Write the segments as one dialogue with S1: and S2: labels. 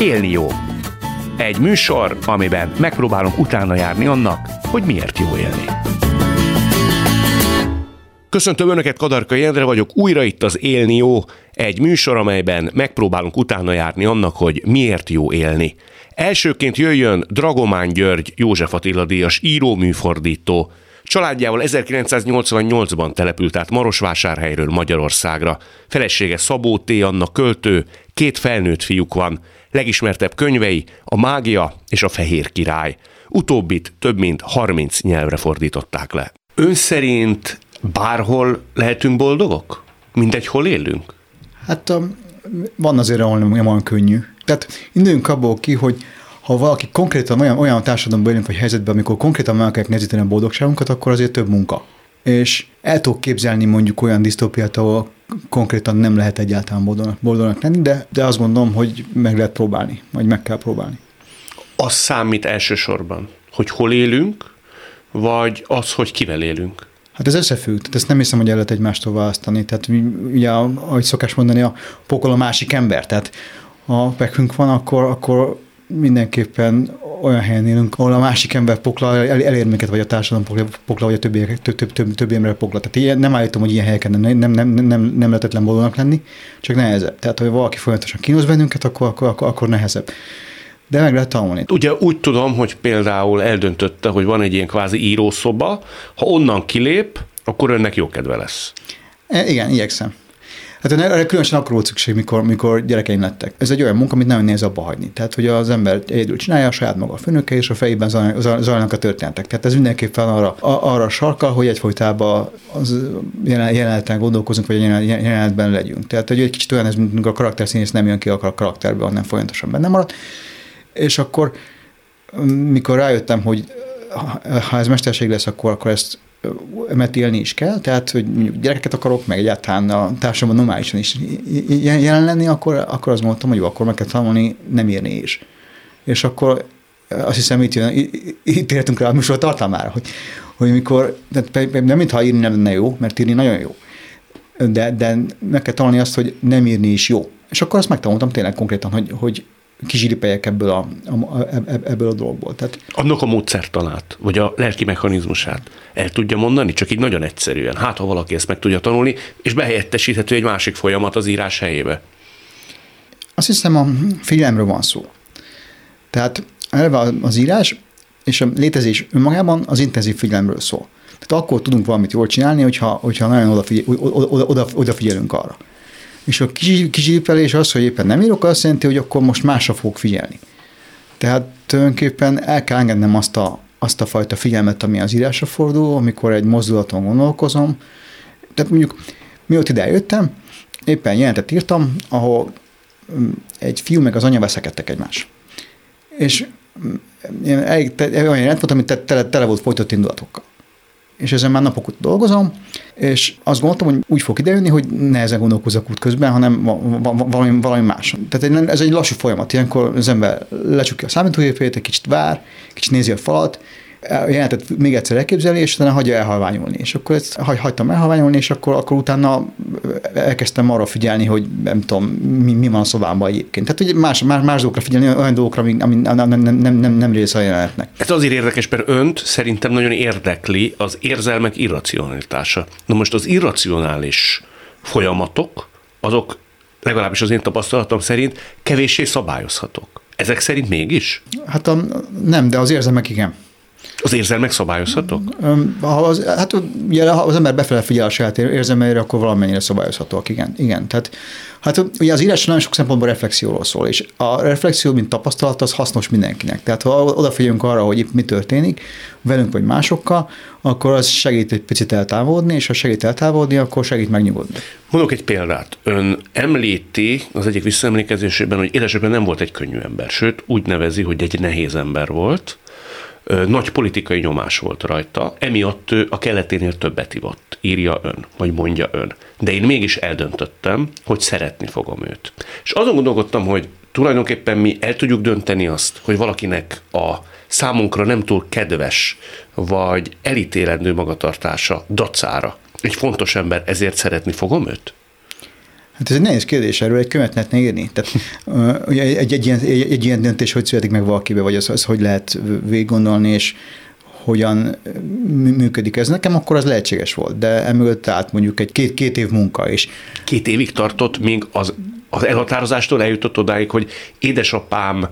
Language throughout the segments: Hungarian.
S1: Élni jó. Egy műsor, amiben megpróbálunk utána járni annak, hogy miért jó élni. Köszöntöm Önöket, Kadarka Jendre vagyok, újra itt az Élni jó, egy műsor, amelyben megpróbálunk utána járni annak, hogy miért jó élni. Elsőként jöjjön Dragomán György József Attila díjas író műfordító, Családjával 1988-ban települt át Marosvásárhelyről Magyarországra. Felesége Szabó T. Anna költő, két felnőtt fiúk van. Legismertebb könyvei a Mágia és a Fehér Király. Utóbbit több mint 30 nyelvre fordították le. Ön szerint bárhol lehetünk boldogok? Mindegy, hol élünk?
S2: Hát um, van azért, ahol nem olyan könnyű. Tehát induljunk abból ki, hogy ha valaki konkrétan olyan, olyan társadalomban élünk, vagy helyzetben, amikor konkrétan meg akarják nehezíteni a boldogságunkat, akkor azért több munka. És el tudok képzelni mondjuk olyan disztópiát, ahol konkrétan nem lehet egyáltalán boldognak, boldognak lenni, de, de azt gondolom, hogy meg lehet próbálni, vagy meg kell próbálni.
S1: Az számít elsősorban, hogy hol élünk, vagy az, hogy kivel élünk?
S2: Hát ez összefügg, tehát ezt nem hiszem, hogy el lehet egymástól választani. Tehát ugye, ahogy szokás mondani, a pokol a másik ember. Tehát ha pekünk van, akkor, akkor mindenképpen olyan helyen élünk, ahol a másik ember pokla, el, elér minket, vagy a társadalom pokla, pokla vagy a többi, több, több, több, többi ember pokla. Tehát ilyen, nem állítom, hogy ilyen helyeken nem, nem, nem, nem, nem lehetetlen boldognak lenni, csak nehezebb. Tehát, ha valaki folyamatosan kínos bennünket, akkor, akkor, akkor, akkor nehezebb. De meg lehet tanulni.
S1: Ugye úgy tudom, hogy például eldöntötte, hogy van egy ilyen kvázi írószoba, ha onnan kilép, akkor önnek jó kedve lesz.
S2: E, igen, igyekszem. Hát erre különösen akkor volt szükség, mikor, mikor gyerekeim lettek. Ez egy olyan munka, amit nagyon nehéz abba hagyni. Tehát, hogy az ember egyedül csinálja a saját maga a főnöke, és a fejében zajlanak a történetek. Tehát ez mindenképpen arra, arra sarkal, hogy egyfolytában az jeleneten gondolkozunk, vagy jelenetben legyünk. Tehát, hogy egy kicsit olyan ez, mint a karakterszínész nem jön ki a karakterbe, hanem folyamatosan benne marad. És akkor, mikor rájöttem, hogy ha ez mesterség lesz, akkor, akkor ezt mert élni is kell, tehát hogy mondjuk gyerekeket akarok, meg egyáltalán a társadalomban normálisan is jelen lenni, akkor, akkor azt mondtam, hogy jó, akkor meg kell tanulni nem írni is. És akkor azt hiszem, itt, jön, itt értünk rá a műsor tartalmára, hogy, hogy mikor, de nem mintha írni nem lenne jó, mert írni nagyon jó, de, de meg kell tanulni azt, hogy nem írni is jó. És akkor azt megtanultam tényleg konkrétan, hogy, hogy kizsilipeljek ebből a, a, a, ebből a dologból. Tehát,
S1: Annak a módszertanát, vagy a lelki mechanizmusát el tudja mondani, csak így nagyon egyszerűen. Hát, ha valaki ezt meg tudja tanulni, és behelyettesíthető egy másik folyamat az írás helyébe.
S2: Azt hiszem, a figyelemről van szó. Tehát eleve az írás és a létezés önmagában az intenzív figyelemről szól. Tehát akkor tudunk valamit jól csinálni, hogyha, hogyha nagyon odafigyel, oda, oda, oda, odafigyelünk arra. És a kizsípelés az, hogy éppen nem írok, azt jelenti, hogy akkor most másra fogok figyelni. Tehát tulajdonképpen el kell engednem azt a, azt a fajta figyelmet, ami az írásra fordul, amikor egy mozdulaton gondolkozom. Tehát mondjuk, mióta ide jöttem, éppen jelentet írtam, ahol mm, egy fiú meg az anya veszekedtek egymás. És mm, elég, olyan jelent volt, ami tele, tele volt folytott indulatokkal és ezen már napok dolgozom, és azt gondoltam, hogy úgy fog idejönni, hogy nehezen gondolkozok út közben, hanem valami, valami más. Tehát ez egy lassú folyamat. Ilyenkor az ember lecsukja a számítógépét, egy kicsit vár, kicsit nézi a falat, jelentet még egyszer elképzeli, és utána hagyja elhalványulni. És akkor ezt hagy, hagytam elhalványulni, és akkor, akkor utána elkezdtem arra figyelni, hogy nem tudom, mi, mi van a szobámban egyébként. Tehát, hogy más, más, más dolgokra figyelni, olyan dolgokra, ami, ami nem, nem, nem, nem, nem része a jelenetnek.
S1: Ez azért érdekes, mert önt szerintem nagyon érdekli az érzelmek irracionalitása. Na most az irracionális folyamatok, azok legalábbis az én tapasztalatom szerint kevéssé szabályozhatók. Ezek szerint mégis?
S2: Hát a, nem, de az érzelmek igen.
S1: Az érzelmek szabályozhatók?
S2: Ha az, hát ugye, ha az ember befele figyel a saját érzelmeire, akkor valamennyire szabályozhatóak, igen. igen. Tehát, hát ugye az írás nagyon sok szempontból reflexióról szól, és a reflexió, mint tapasztalat, az hasznos mindenkinek. Tehát ha odafigyelünk arra, hogy itt mi történik, velünk vagy másokkal, akkor az segít egy picit eltávolodni, és ha segít eltávolodni, akkor segít megnyugodni.
S1: Mondok egy példát. Ön említi az egyik visszaemlékezésében, hogy édesebben nem volt egy könnyű ember, sőt úgy nevezi, hogy egy nehéz ember volt, nagy politikai nyomás volt rajta, emiatt ő a keleténél többet ivott, írja ön, vagy mondja ön. De én mégis eldöntöttem, hogy szeretni fogom őt. És azon gondolkodtam, hogy tulajdonképpen mi el tudjuk dönteni azt, hogy valakinek a számunkra nem túl kedves, vagy elítélendő magatartása dacára egy fontos ember, ezért szeretni fogom őt?
S2: Hát ez egy nehéz kérdés, erről egy könyvet lehetne írni. Tehát ugye egy, egy, ilyen, egy, egy ilyen döntés, hogy születik meg valakibe, vagy az, az hogy lehet végig gondolni, és hogyan működik ez. Nekem akkor az lehetséges volt, de emögött állt mondjuk egy két, két év munka is.
S1: Két évig tartott, még az az elhatározástól eljutott odáig, hogy édesapám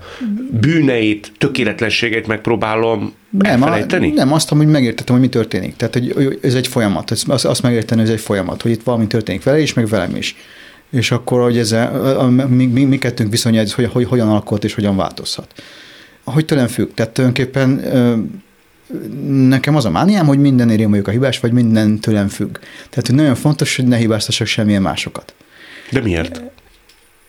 S1: bűneit, tökéletlenségeit megpróbálom nem, elfelejteni?
S2: A, nem, azt, hogy megértettem, hogy mi történik. Tehát, hogy ez egy folyamat. Azt, azt megérteni, hogy ez egy folyamat, hogy itt valami történik vele is, meg velem is. És akkor, hogy ez a, a, mi, mi, mi kettőnk viszonya, hogy, hogy hogyan alakult és hogyan változhat. Hogy tőlem függ. Tehát tulajdonképpen nekem az a mániám, hogy minden érjem vagyok a hibás, vagy minden tőlem függ. Tehát hogy nagyon fontos, hogy ne hibáztassak semmilyen másokat.
S1: De miért?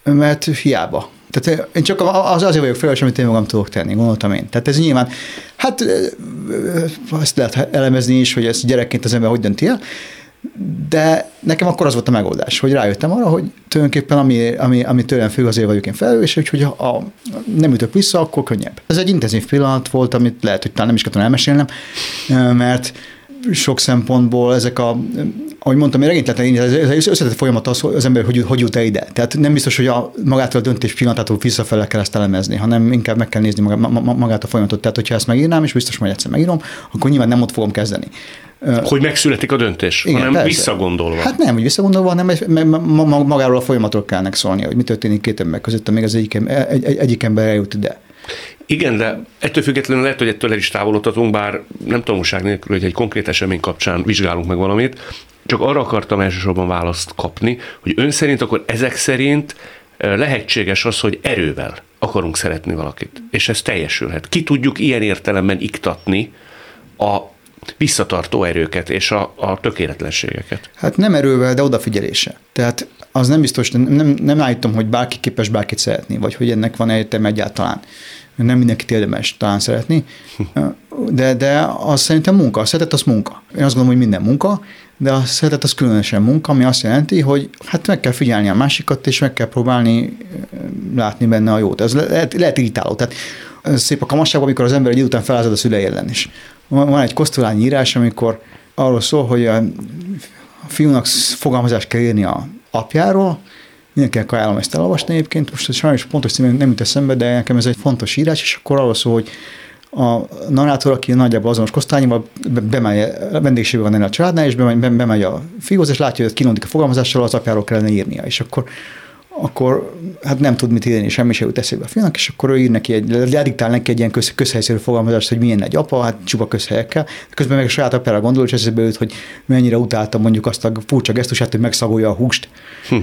S2: Mert hiába. Tehát én csak az azért vagyok felelős, amit én magam tudok tenni, gondoltam én. Tehát ez nyilván, hát azt lehet elemezni is, hogy ez gyerekként az ember hogy dönti el, de nekem akkor az volt a megoldás, hogy rájöttem arra, hogy tulajdonképpen ami, ami, ami tőlem függ, azért vagyok én felelős, hogy ha a, nem ütök vissza, akkor könnyebb. Ez egy intenzív pillanat volt, amit lehet, hogy talán nem is kellene elmesélnem, mert sok szempontból ezek a, ahogy mondtam, regénytelen, ez összetett folyamat az, hogy az ember hogy, hogy jut el ide. Tehát nem biztos, hogy a magától a döntés pillanatától visszafele kell ezt elemezni, hanem inkább meg kell nézni magát a folyamatot. Tehát, hogyha ezt megírnám, és biztos majd egyszer megírom, akkor nyilván nem ott fogom kezdeni.
S1: Hogy megszületik a döntés, Igen, hanem persze. visszagondolva.
S2: Hát nem, hogy visszagondolva, hanem magáról a folyamatról kellnek szólni, hogy mi történik két ember között, még az egyik, egy, egy, egyik ember eljut ide.
S1: Igen, de ettől függetlenül lehet, hogy ettől el is távolodhatunk, bár nem tanulság nélkül, hogy egy konkrét esemény kapcsán vizsgálunk meg valamit. Csak arra akartam elsősorban választ kapni, hogy ön szerint akkor ezek szerint lehetséges az, hogy erővel akarunk szeretni valakit, és ez teljesülhet. Ki tudjuk ilyen értelemben iktatni a visszatartó erőket és a, a tökéletlenségeket?
S2: Hát nem erővel, de odafigyelése. Tehát az nem biztos, nem, nem, nem állítom, hogy bárki képes bárkit szeretni, vagy hogy ennek van értelme egyáltalán. Nem mindenkit érdemes talán szeretni, de, de az szerintem munka. A szeretet az munka. Én azt gondolom, hogy minden munka, de a szeretet az különösen munka, ami azt jelenti, hogy hát meg kell figyelni a másikat, és meg kell próbálni látni benne a jót. Ez lehet, lehet irritáló. Tehát szép a kamasságban, amikor az ember egy idő után felázad a szülei ellen is. Van egy kosztolányi írás, amikor arról szól, hogy a fiúnak fogalmazást kell írni a apjáról, mindenkinek ajánlom ezt elolvasni egyébként, most sajnos pontos címén nem jut eszembe, de nekem ez egy fontos írás, és akkor arról szól, hogy a narrátor, aki nagyjából azonos kosztányival bemegy, vendégségben van a családnál, és bemegy, bemegy a fiúhoz, és látja, hogy kinondik a fogalmazással, az apjáról kellene írnia. És akkor akkor hát nem tud mit írni, semmi se jut eszébe a fiúnak, és akkor ő ír neki egy, lediktál neki egy ilyen köz, közhelyszerű fogalmazást, hogy milyen egy apa, hát csupa közhelyekkel. Közben meg a saját apjára gondol, és eszébe jut, hogy mennyire utálta mondjuk azt a furcsa gesztusát, hogy megszagolja a húst, hm.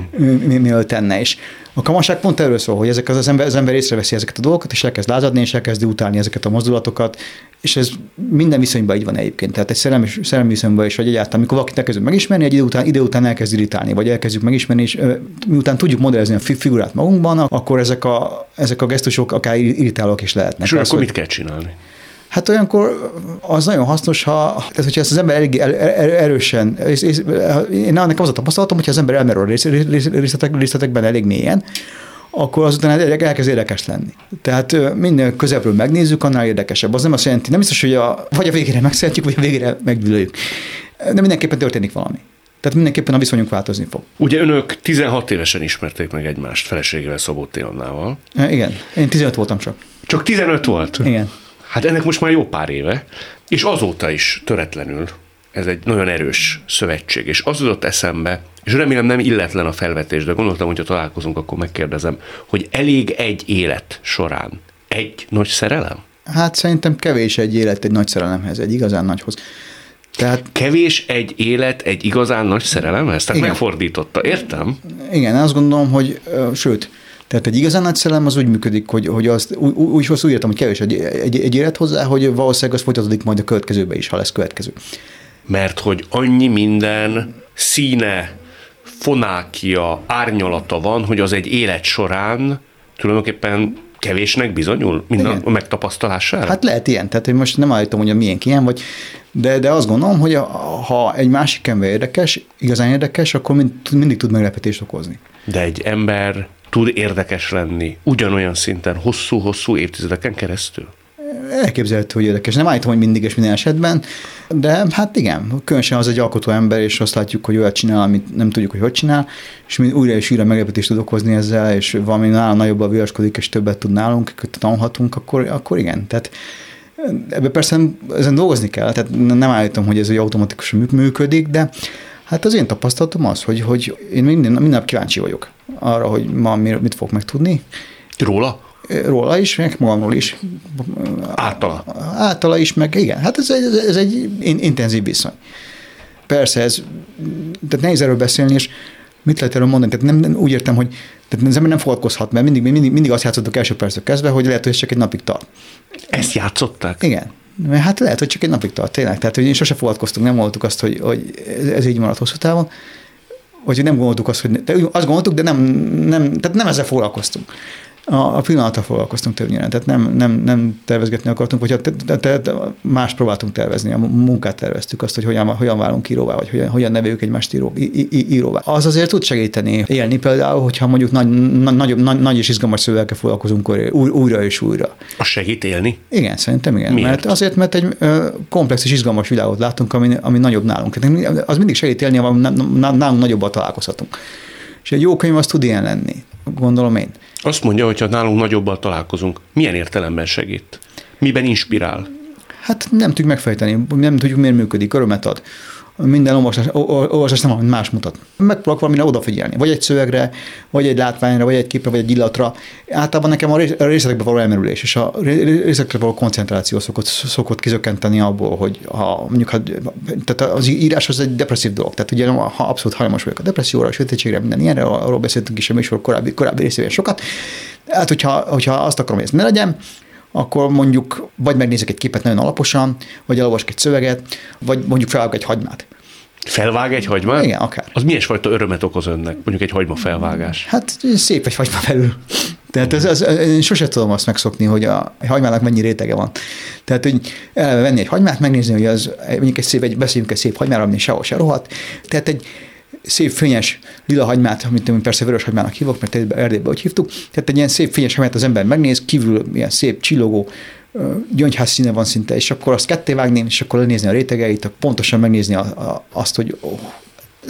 S2: mielőtt tenne. És a kamaság pont erről szól, hogy ezek az, az, ember, az ember észreveszi ezeket a dolgokat, és elkezd lázadni, és elkezdi utálni ezeket a mozdulatokat, és ez minden viszonyban így van egyébként. Tehát egy szerelmi, szerelmi viszonyban is, vagy egyáltalán, amikor valakit elkezdünk megismerni, egy idő után, idő után elkezd irritálni, vagy elkezdjük megismerni, és miután tudjuk modellezni a figurát magunkban, akkor ezek a, ezek a gesztusok akár irritálók is lehetnek.
S1: És akkor hogy... mit kell csinálni?
S2: Hát olyankor az nagyon hasznos, ha, tehát hogyha ezt az ember elég er, er, erősen, és, és, én nekem az a tapasztalatom, hogyha az ember elmer a részletek, részletekben elég mélyen, akkor azután elkezd érdekes lenni. Tehát minél közelről megnézzük, annál érdekesebb. Az nem azt jelenti, nem biztos, hogy a, vagy a végére megszeretjük, vagy a végére meggyűlöljük. De mindenképpen történik valami. Tehát mindenképpen a viszonyunk változni fog.
S1: Ugye önök 16 évesen ismerték meg egymást feleségével Szabó Annával.
S2: Igen, én 15 voltam csak.
S1: Csak 15 volt?
S2: Igen.
S1: Hát ennek most már jó pár éve, és azóta is töretlenül ez egy nagyon erős szövetség, és az jutott eszembe, és remélem nem illetlen a felvetés, de gondoltam, hogy ha találkozunk, akkor megkérdezem, hogy elég egy élet során egy nagy szerelem?
S2: Hát szerintem kevés egy élet egy nagy szerelemhez, egy igazán nagyhoz.
S1: Tehát, Kevés egy élet egy igazán nagy szerelemhez? Tehát igen. megfordította, értem?
S2: Igen, azt gondolom, hogy sőt, tehát egy igazán nagy szerelem az úgy működik, hogy, hogy azt úgy, úgy, úgy értem, hogy kevés egy, egy, egy élet hozzá, hogy valószínűleg az folytatódik majd a következőbe is, ha lesz következő.
S1: Mert hogy annyi minden színe, fonákia, árnyalata van, hogy az egy élet során tulajdonképpen kevésnek bizonyul minden a megtapasztalására?
S2: Hát lehet ilyen, tehát hogy most nem állítom, hogy a milyen ilyen vagy, de, de azt gondolom, hogy a, ha egy másik ember érdekes, igazán érdekes, akkor mind, mindig tud meglepetést okozni.
S1: De egy ember tud érdekes lenni ugyanolyan szinten hosszú-hosszú évtizedeken keresztül?
S2: Elképzelhető, hogy érdekes. Nem állítom, hogy mindig és minden esetben, De hát igen, különösen az egy alkotó ember, és azt látjuk, hogy olyat csinál, amit nem tudjuk, hogy hogy csinál, és mi újra és újra meglepetést tud okozni ezzel, és valami nála nagyobb a viaskodik, és többet tud nálunk, tanulhatunk, akkor, akkor igen. Tehát ebben persze ezen dolgozni kell, tehát nem állítom, hogy ez egy automatikusan működik, de hát az én tapasztalatom az, hogy, hogy én minden, minden nap kíváncsi vagyok arra, hogy ma mit fog megtudni.
S1: Róla?
S2: Róla is, meg magamról is.
S1: Általa.
S2: Általa is, meg igen, hát ez egy, ez egy intenzív viszony. Persze ez, tehát nehéz erről beszélni, és mit lehet erről mondani? Tehát nem, nem úgy értem, hogy tehát az ember nem fogadkozhat, mert mindig, mindig, mindig azt játszottuk első percet kezdve, hogy lehet, hogy ez csak egy napig tart.
S1: Ezt játszották?
S2: Igen. Mert hát lehet, hogy csak egy napig tart, tényleg. Tehát, hogy én sose fogadkoztunk, nem mondtuk azt, hogy, hogy ez így maradt hosszú távon, vagy nem gondoltuk azt, hogy azt gondoltuk, de nem, nem, tehát nem ezzel foglalkoztunk a, a pillanatra foglalkoztunk többnyire, tehát nem, nem, nem tervezgetni akartunk, vagy te, te, te, más próbáltunk tervezni, a munkát terveztük, azt, hogy hogyan, hogyan válunk íróvá, vagy hogyan, hogyan neveljük egymást író, í, í, íróvá. Az azért tud segíteni élni például, hogyha mondjuk nagy, nagy, nagy, nagy és izgalmas szövegekkel foglalkozunk újra és újra.
S1: A segít élni?
S2: Igen, szerintem igen.
S1: Miért?
S2: Mert azért, mert egy komplex és izgalmas világot látunk, ami, ami nagyobb nálunk. Az mindig segít élni, nálunk nagyobbat találkozhatunk. És egy jó könyv az tud ilyen lenni, gondolom én.
S1: Azt mondja, hogy ha nálunk nagyobbal találkozunk, milyen értelemben segít? Miben inspirál?
S2: Hát nem tudjuk megfejteni, nem tudjuk, miért működik, örömet ad minden olvasás, olvasás nem más mutat. Megpróbálok valamire odafigyelni, vagy egy szövegre, vagy egy látványra, vagy egy képre, vagy egy illatra. Általában nekem a részletekbe való elmerülés, és a részletekbe való koncentráció szokott, szokott kizökkenteni abból, hogy ha mondjuk, ha, tehát az írás az egy depresszív dolog, tehát ugye ha abszolút hajlamos vagyok a depresszióra, a sötétségre, minden ilyenre, arról beszéltünk is a műsor korábbi, korábbi részében sokat. Hát, hogyha, hogyha azt akarom, hogy ez ne legyen, akkor mondjuk vagy megnézek egy képet nagyon alaposan, vagy elolvasok egy szöveget, vagy mondjuk felvágok egy hagymát.
S1: Felvág egy hagymát?
S2: Igen, akár.
S1: Az milyen fajta örömet okoz önnek, mondjuk egy hagyma felvágás?
S2: Hát szép egy hagyma felül. Tehát ez, ez, én sose tudom azt megszokni, hogy a hagymának mennyi rétege van. Tehát, hogy venni egy hagymát, megnézni, hogy az mondjuk egy szép, egy, beszéljünk egy szép hagymára, ami sehol se rohadt. Tehát egy szép fényes lila hagymát, amit én persze vörös hagymának hívok, mert Erdélyben úgy hívtuk. Tehát egy ilyen szép fényes hagymát az ember megnéz, kívül ilyen szép csillogó gyöngyház színe van szinte, és akkor azt ketté vágni, és akkor lenézni a rétegeit, pontosan megnézni a, a, azt, hogy oh,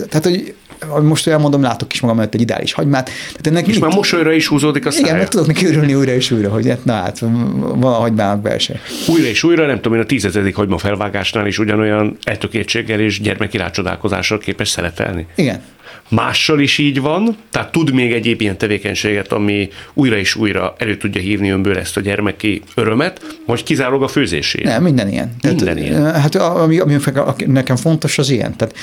S2: tehát, hogy most elmondom, látok is magam előtt egy ideális hagymát. Tehát
S1: ennek és már mosolyra is húzódik a szája.
S2: Igen, meg tudok neki örülni újra és újra, hogy hát, na hát, van a hagymának belse.
S1: Újra és újra, nem tudom én, a tízezedik hagyma felvágásnál is ugyanolyan eltökéltséggel és gyermeki rácsodákozással képes szeretelni.
S2: Igen.
S1: Mással is így van, tehát tud még egyéb ilyen tevékenységet, ami újra és újra elő tudja hívni önből ezt a gyermeki örömet, vagy kizárólag a főzésé.
S2: Nem, minden ilyen.
S1: Minden
S2: tehát,
S1: ilyen.
S2: Hát ami, ami nekem fontos, az ilyen. Tehát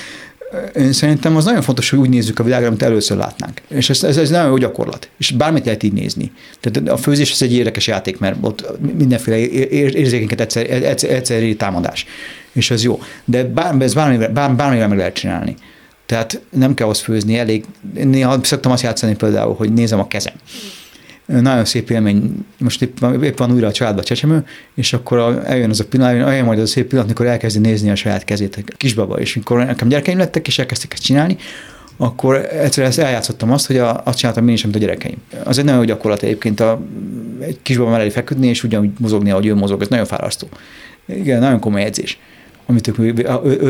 S2: én szerintem az nagyon fontos, hogy úgy nézzük a világra, amit először látnánk. És ez, ez, ez nagyon jó gyakorlat. És bármit lehet így nézni. Tehát a főzés az egy érdekes játék, mert ott mindenféle érzékenket egyszer, egyszer, egyszer támadás. És ez jó. De bár, ez bármivel, bár, bármivel meg lehet csinálni. Tehát nem kell azt főzni, elég. Néha szoktam azt játszani például, hogy nézem a kezem nagyon szép élmény, most épp, épp van újra a családba a csecsemő, és akkor eljön az a pillanat, eljön majd az a szép pillanat, amikor elkezdi nézni a saját kezét a kisbaba, és mikor nekem gyerekeim lettek, és elkezdték ezt csinálni, akkor egyszerűen ezt eljátszottam azt, hogy a, azt csináltam én is, mint a gyerekeim. Az egy nagyon jó gyakorlat egyébként a, egy kisbaba mellé feküdni, és ugyanúgy mozogni, ahogy ő mozog, ez nagyon fárasztó. Igen, nagyon komoly edzés amit ők,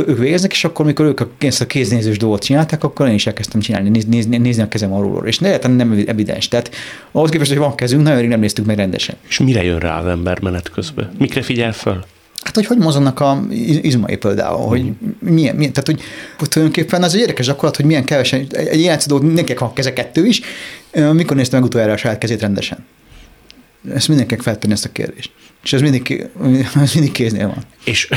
S2: ők végeznek, és akkor, amikor ők ezt a kéznézős dolgot csinálták, akkor én is elkezdtem csinálni, nézni, nézni a kezem alulról. És ne nem evidens. Tehát ahhoz képest, hogy van kezünk, nagyon rég nem néztük meg rendesen.
S1: És mire jön rá az ember menet közben? Mikre figyel föl?
S2: Hát, hogy hogy mozognak a izmai például, hogy milyen, milyen tehát, hogy, hogy tulajdonképpen az egy érdekes gyakorlat, hogy milyen kevesen, egy ilyen dolog, mindenkinek van keze kettő is, mikor nézte meg utoljára a saját kezét rendesen? Ezt mindenkinek feltenni ezt a kérdést. És ez mindig, ez mindig kéznél van.
S1: És,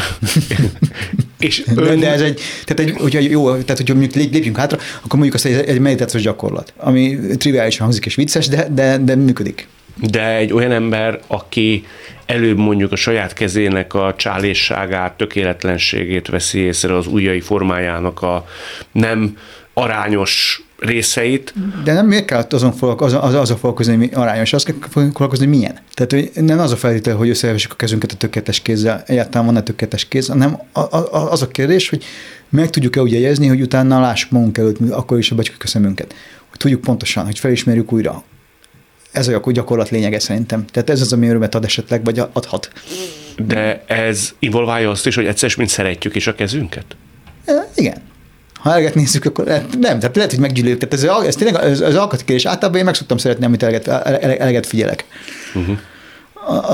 S1: és
S2: ön... de, de, ez egy, tehát egy, hogyha jó, tehát hogyha mondjuk lépjünk hátra, akkor mondjuk azt egy, egy meditációs gyakorlat, ami triviálisan hangzik és vicces, de, de, de működik.
S1: De egy olyan ember, aki előbb mondjuk a saját kezének a csálésságát, tökéletlenségét veszi észre az ujjai formájának a nem arányos részeit.
S2: De nem miért kell azon foglalkozni, az, az a foglalkozni, hogy mi arányos, azt kell foglalkozni, hogy milyen. Tehát hogy nem az a feltétel, hogy összevessük a kezünket a tökéletes kézzel, egyáltalán van-e tökéletes kéz, hanem az a kérdés, hogy meg tudjuk-e úgy jegyezni, hogy utána lássuk magunk előtt, akkor is a becsukjuk a szemünket. Hogy tudjuk pontosan, hogy felismerjük újra. ez a gyakorlat lényege szerintem. Tehát ez az, ami örömet ad esetleg, vagy adhat.
S1: De ez involválja azt is, hogy egyszer mint szeretjük is a kezünket?
S2: E, igen. Ha eleget nézzük, akkor nem, tehát lehet, hogy meggyűlöljük. Tehát ez, ez tényleg az, az alkatkérdés. Általában én meg szoktam szeretni, amit eleget, eleget figyelek. Uh-huh.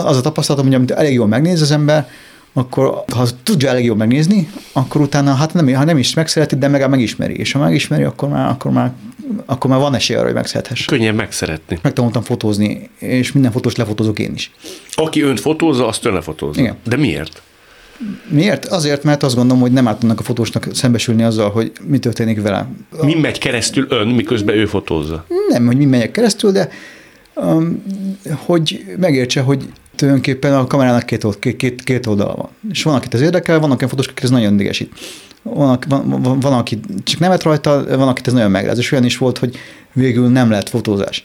S2: Az a tapasztalatom, hogy amit elég jól megnéz az ember, akkor ha tudja elég jól megnézni, akkor utána hát nem, ha nem is megszereti, de meg megismeri. És ha megismeri, akkor már, akkor már, akkor már van esély arra, hogy megszerethesse.
S1: Könnyen megszeretni.
S2: Megtanultam fotózni, és minden fotós lefotózok én is.
S1: Aki önt fotózza, azt ön lefotózza. Igen. De miért?
S2: Miért? Azért, mert azt gondolom, hogy nem ártanak a fotósnak szembesülni azzal, hogy mi történik vele.
S1: Mi megy keresztül ön, miközben ő fotózza?
S2: Nem, hogy mi megyek keresztül, de um, hogy megértse, hogy tulajdonképpen a kamerának két, két, két, két oldala van. És van, akit ez érdekel, vannak olyan fotósok, akik ez nagyon idegesít. Van, van, van, van, aki csak nevet rajta, van, akit ez nagyon megráz. És olyan is volt, hogy végül nem lett fotózás.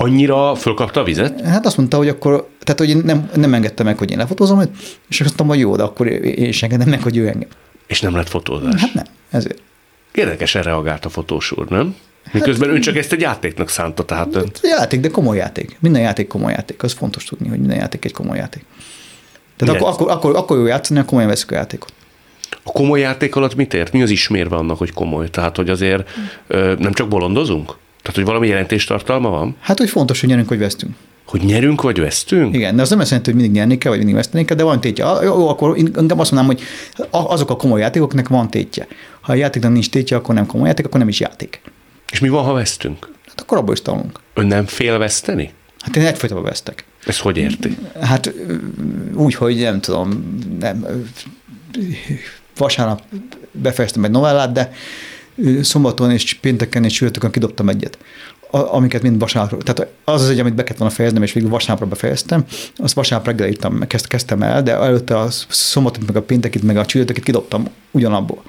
S1: Annyira fölkapta a vizet?
S2: Hát azt mondta, hogy akkor, tehát hogy nem, nem engedte meg, hogy én lefotózom, és azt mondtam, hogy jó, de akkor én is engedem meg, hogy ő engem.
S1: És nem lett fotózás?
S2: Hát nem, ezért.
S1: Érdekesen reagált a fotós úr, nem? Miközben hát, ön csak ezt egy játéknak szánta, tehát.
S2: Hát, játék, de komoly játék. Minden játék komoly játék. Az fontos tudni, hogy minden játék egy komoly játék. Tehát akkor, akkor, akkor, akkor jó játszani, akkor komolyan veszük a játékot.
S1: A komoly játék alatt mit ért? Mi az ismérve annak, hogy komoly? Tehát, hogy azért ö, nem csak bolondozunk? Tehát, hogy valami jelentéstartalma van?
S2: Hát, hogy fontos, hogy nyerünk, vagy vesztünk.
S1: Hogy nyerünk, vagy vesztünk?
S2: Igen, de az nem azt jelenti, hogy mindig nyerni kell, vagy mindig veszteni kell, de van tétje. Jó, akkor inkább azt mondanám, hogy azok a komoly játékoknak van tétje. Ha a játéknak nincs tétje, akkor nem komoly játék, akkor nem is játék.
S1: És mi van, ha vesztünk?
S2: Hát akkor abból is tanulunk.
S1: Ön nem fél veszteni?
S2: Hát én egyfajtában vesztek.
S1: Ez hogy érti?
S2: Hát úgy, hogy nem tudom, nem, vasárnap befejeztem egy novellát, de szombaton és pénteken és csütörtökön kidobtam egyet amiket mind vasárnap, tehát az az egy, amit be kellett volna fejeznem, és végül vasárnapra befejeztem, azt vasárnap reggel írtam, kezd, kezdtem el, de előtte a szombatot, meg a péntekit, meg a csütörtökit kidobtam ugyanabból.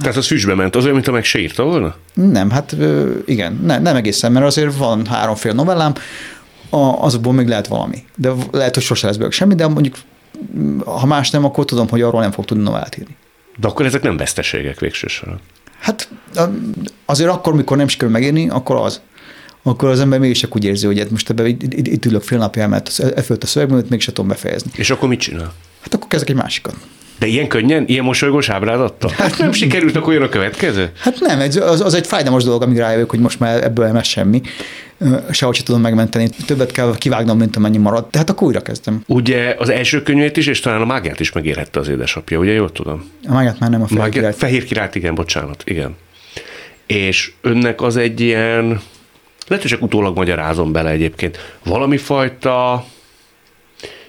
S1: Tehát az füstbe ment, az olyan, mint meg se írta volna?
S2: Nem, hát igen, ne, nem egészen, mert azért van háromféle novellám, a, azokból még lehet valami. De lehet, hogy sose lesz belőle semmi, de mondjuk ha más nem, akkor tudom, hogy arról nem fog tudni novellát írni.
S1: De akkor ezek nem veszteségek végső soron.
S2: Hát azért akkor, mikor nem sikerül megírni, akkor az. Akkor az ember mégis csak úgy érzi, hogy hát most ebben itt, itt, itt ülök fél napja, mert e fölött a szövegművet még se tudom befejezni.
S1: És akkor mit csinál?
S2: Hát akkor kezdek egy másikat.
S1: De ilyen könnyen, ilyen mosolygós ábrázattal? Hát nem sikerült, akkor jön a következő?
S2: Hát nem, az, az egy fájdalmas dolog, amíg rájövök, hogy most már ebből nem semmi. Sehogy sem tudom megmenteni. Többet kell kivágnom, mint amennyi marad. Tehát akkor újra kezdem.
S1: Ugye az első könyvét is, és talán a mágiát is megérhette az édesapja, ugye jól tudom?
S2: A mágiát már nem a fehér királyt.
S1: Fehér királyt, igen, bocsánat, igen. És önnek az egy ilyen, lehet, hogy csak utólag magyarázom bele egyébként, valami fajta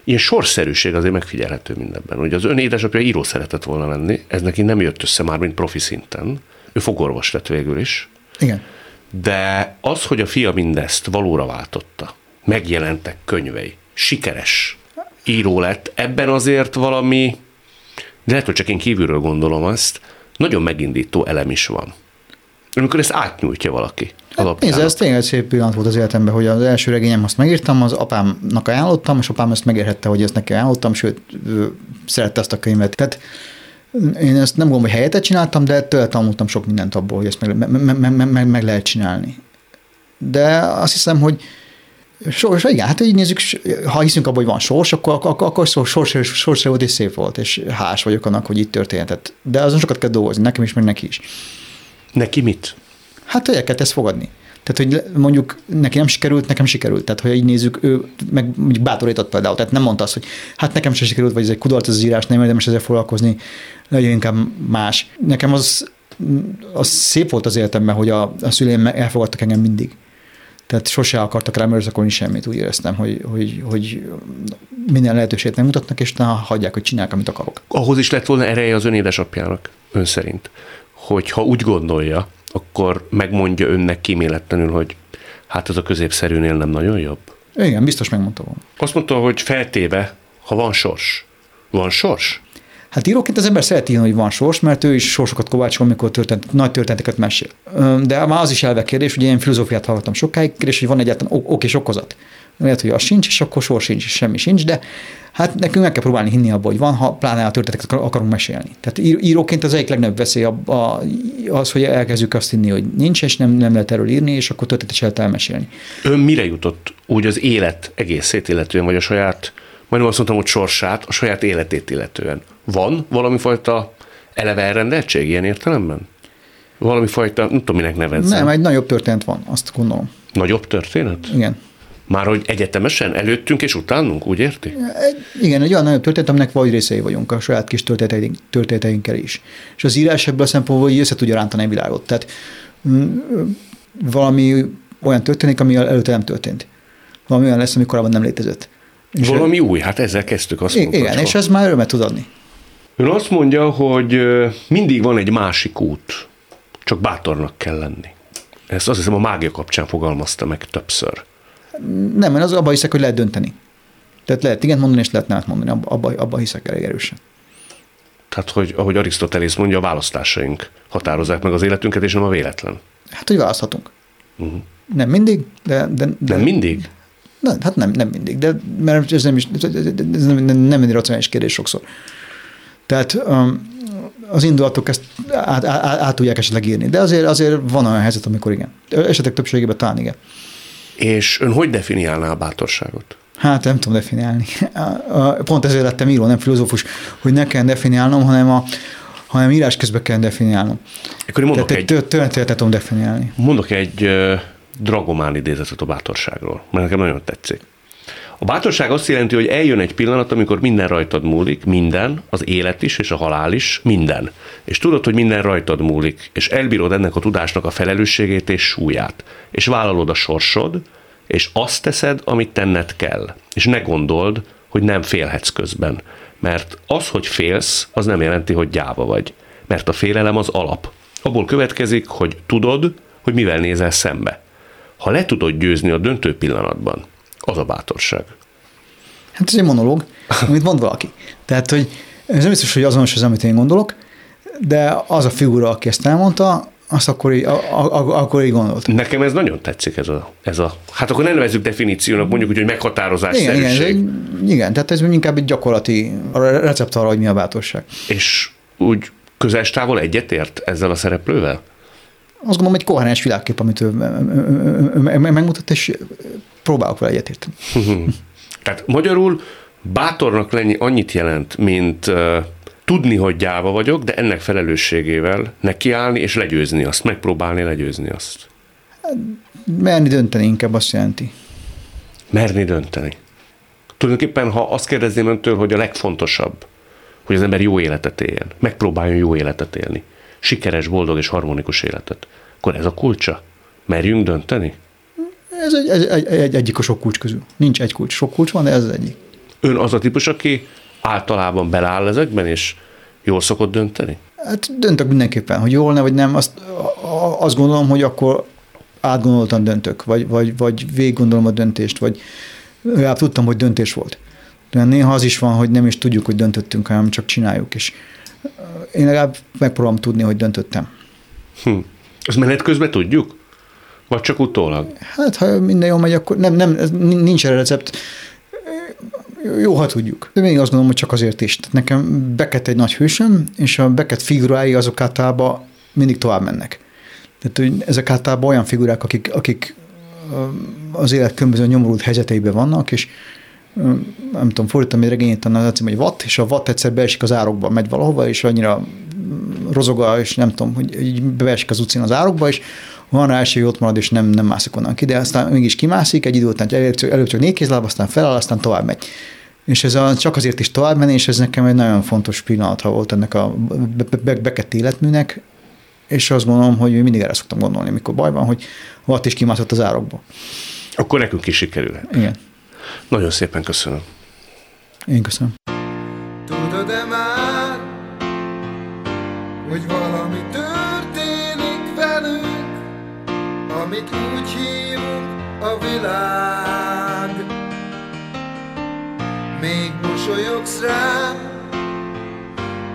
S1: ilyen sorszerűség azért megfigyelhető mindenben. Ugye az ön édesapja író szeretett volna lenni, ez neki nem jött össze már, mint profi szinten. Ő fogorvos lett végül is.
S2: Igen.
S1: De az, hogy a fia mindezt valóra váltotta, megjelentek könyvei, sikeres író lett, ebben azért valami, de lehet, hogy csak én kívülről gondolom azt, nagyon megindító elem is van. Amikor ezt átnyújtja valaki.
S2: Hát nézd, ez tényleg egy szép pillanat volt az életemben, hogy az első regényem azt megírtam, az apámnak ajánlottam, és apám ezt megérhette, hogy ezt neki ajánlottam, sőt, ő szerette ezt a könyvet. Tehát én ezt nem gondolom, hogy helyetet csináltam, de tőle tanultam sok mindent abból, hogy ezt meg, meg, meg, meg, meg lehet csinálni. De azt hiszem, hogy Sors, igen, hát így nézzük, ha hiszünk abban, hogy van sors, akkor, akkor, akkor sors, sors, sors volt és szép volt, és hás vagyok annak, hogy itt történhetett. De azon sokat kell dolgozni, nekem is, meg neki is.
S1: Neki mit?
S2: Hát el kell ezt fogadni. Tehát, hogy mondjuk neki nem sikerült, nekem sikerült. Tehát, hogy így nézzük, ő meg mondjuk bátorított például. Tehát nem mondta azt, hogy hát nekem sem sikerült, vagy ez egy kudarc az írás, nem érdemes ezzel foglalkozni, legyen inkább más. Nekem az, az szép volt az életemben, hogy a, a szüleim elfogadtak engem mindig. Tehát sose akartak rám erőszakolni semmit, úgy éreztem, hogy, hogy, hogy minden lehetőséget nem mutatnak, és na, hagyják, hogy csinálják, amit akarok.
S1: Ahhoz is lett volna ereje az ön édesapjának, ön szerint, hogy ha úgy gondolja, akkor megmondja önnek kíméletlenül, hogy hát ez a középszerűnél nem nagyon jobb?
S2: Igen, biztos megmondta volna.
S1: Azt mondta, hogy feltéve, ha van sors. Van sors?
S2: Hát íróként az ember szereti hogy van sors, mert ő is sorsokat kovácsol, amikor történt, nagy történeteket mesél. De már az is elve kérdés, hogy én filozófiát hallottam sokáig, és hogy van egyáltalán ok és okozat. Lehet, hogy az sincs, és akkor sor sincs, és semmi sincs, de hát nekünk meg kell próbálni hinni abba, hogy van, ha pláne a történeteket akarunk mesélni. Tehát íróként az egyik legnagyobb veszély az, hogy elkezdjük azt hinni, hogy nincs, és nem, nem lehet erről írni, és akkor történetet lehet elmesélni.
S1: Ön mire jutott úgy az élet egészét illetően, vagy a saját, majdnem azt mondtam, hogy sorsát, a saját életét illetően? Van valami fajta eleve elrendeltség ilyen értelemben? Valami fajta, nem tudom, minek nevezzem.
S2: Nem, egy nagyobb történet van, azt gondolom.
S1: Nagyobb történet?
S2: Igen.
S1: Már hogy egyetemesen előttünk és utánunk, úgy érti?
S2: Igen, egy olyan nagyobb történet, aminek vagy részei vagyunk a saját kis történeteink, történeteinkkel is. És az írás ebből a szempontból, hogy össze tudja rántani a világot. Tehát mm, valami olyan történik, ami előtte nem történt. Valami olyan lesz, ami korábban nem létezett.
S1: És valami új, hát ezzel kezdtük azt
S2: mondani. Igen, és ez már örömet tud adni.
S1: Ön azt mondja, hogy mindig van egy másik út, csak bátornak kell lenni. Ezt azt hiszem a mágia kapcsán fogalmazta meg többször.
S2: Nem, én az abban hiszek, hogy lehet dönteni. Tehát lehet igen mondani, és lehet nem mondani. Abba, abba hiszek elég erősen.
S1: Tehát, hogy ahogy Arisztotelész mondja, a választásaink határozzák meg az életünket, és nem a véletlen.
S2: Hát, hogy választhatunk. Uh-huh. Nem mindig, de, de,
S1: de... Nem mindig?
S2: Na, hát nem, nem mindig, de mert ez nem, is, ez nem, nem, nem egy racionális kérdés sokszor. Tehát um, az indulatok ezt át, át, át tudják esetleg írni, de azért, azért van olyan helyzet, amikor igen. Esetek többségében talán igen.
S1: És ön hogy definiálná a bátorságot?
S2: Hát nem tudom definiálni. Pont ezért lettem író, nem filozófus, hogy ne kell definiálnom, hanem a, hanem írás közben kell definiálnom.
S1: Akkor én mondok
S2: Tehát egy... Történetet tudom definiálni.
S1: Mondok egy dragomán idézetet a bátorságról, mert nekem nagyon tetszik. A bátorság azt jelenti, hogy eljön egy pillanat, amikor minden rajtad múlik, minden, az élet is és a halál is, minden. És tudod, hogy minden rajtad múlik, és elbírod ennek a tudásnak a felelősségét és súlyát, és vállalod a sorsod, és azt teszed, amit tenned kell. És ne gondold, hogy nem félhetsz közben. Mert az, hogy félsz, az nem jelenti, hogy gyáva vagy. Mert a félelem az alap. Abból következik, hogy tudod, hogy mivel nézel szembe. Ha le tudod győzni a döntő pillanatban, az a bátorság.
S2: Hát ez egy monológ, amit mond valaki. Tehát, hogy ez nem biztos, hogy azonos az, amit én gondolok, de az a figura, aki ezt elmondta, azt akkor így, a, a, akkor így gondolt.
S1: Nekem ez nagyon tetszik, ez a, ez a hát akkor nem nevezzük definíciónak, mondjuk úgy, hogy meghatározás
S2: igen, igen, egy, igen, tehát ez inkább egy gyakorlati recept arra, hogy mi a bátorság.
S1: És úgy közels távol egyetért ezzel a szereplővel?
S2: Azt gondolom, egy koherens világkép, amit ő megmutat, és próbálok vele egyetérteni.
S1: Tehát magyarul bátornak lenni annyit jelent, mint uh, tudni, hogy gyáva vagyok, de ennek felelősségével nekiállni és legyőzni azt, megpróbálni legyőzni azt.
S2: Merni dönteni inkább azt jelenti.
S1: Merni dönteni. Tulajdonképpen, ha azt kérdezném öntől, hogy a legfontosabb, hogy az ember jó életet éljen, megpróbáljon jó életet élni, sikeres, boldog és harmonikus életet, akkor ez a kulcsa? Merjünk dönteni?
S2: Ez egy, egy, egy, egy egyik a sok kulcs közül. Nincs egy kulcs, sok kulcs van, de ez az egyik.
S1: Ön az a típus, aki általában beláll ezekben, és jól szokott dönteni?
S2: Hát döntök mindenképpen, hogy jól ne, vagy nem. Azt, azt gondolom, hogy akkor átgondoltan döntök, vagy, vagy, vagy végig gondolom a döntést, vagy legalább tudtam, hogy döntés volt. De néha az is van, hogy nem is tudjuk, hogy döntöttünk, hanem csak csináljuk, és én legalább megpróbálom tudni, hogy döntöttem.
S1: Hm. Ezt menet közben tudjuk? Vagy csak utólag?
S2: Hát, ha minden jól megy, akkor nem, nem, nincs erre recept. Jó, ha tudjuk. De még azt gondolom, hogy csak azért is. Tehát nekem Beckett egy nagy hősöm, és a Beckett figurái azok általában mindig tovább mennek. Tehát hogy ezek általában olyan figurák, akik, akik az élet különböző nyomorult helyzeteiben vannak, és nem tudom, fordítom egy regényét, annak az hogy Watt, és a Watt egyszer beesik az árokba, megy valahova, és annyira rozoga, és nem tudom, hogy így beesik az utcán az árokba, és van rá esély, ott marad, és nem, nem mászik onnan ki, de aztán mégis kimászik, egy idő után előbb, előbb csak négy kézláb, aztán feláll, aztán tovább megy. És ez a, csak azért is tovább menni, és ez nekem egy nagyon fontos pillanat volt ennek a bekett életműnek, és azt gondolom, hogy mindig erre szoktam gondolni, mikor baj van, hogy Watt is kimászott az árokból.
S1: Akkor nekünk is sikerülhet.
S2: Igen.
S1: Nagyon szépen köszönöm.
S2: Én köszönöm.
S3: Tudod-e már, hogy valami történik velünk, amit úgy hívunk a világ? Még mosolyogsz rám,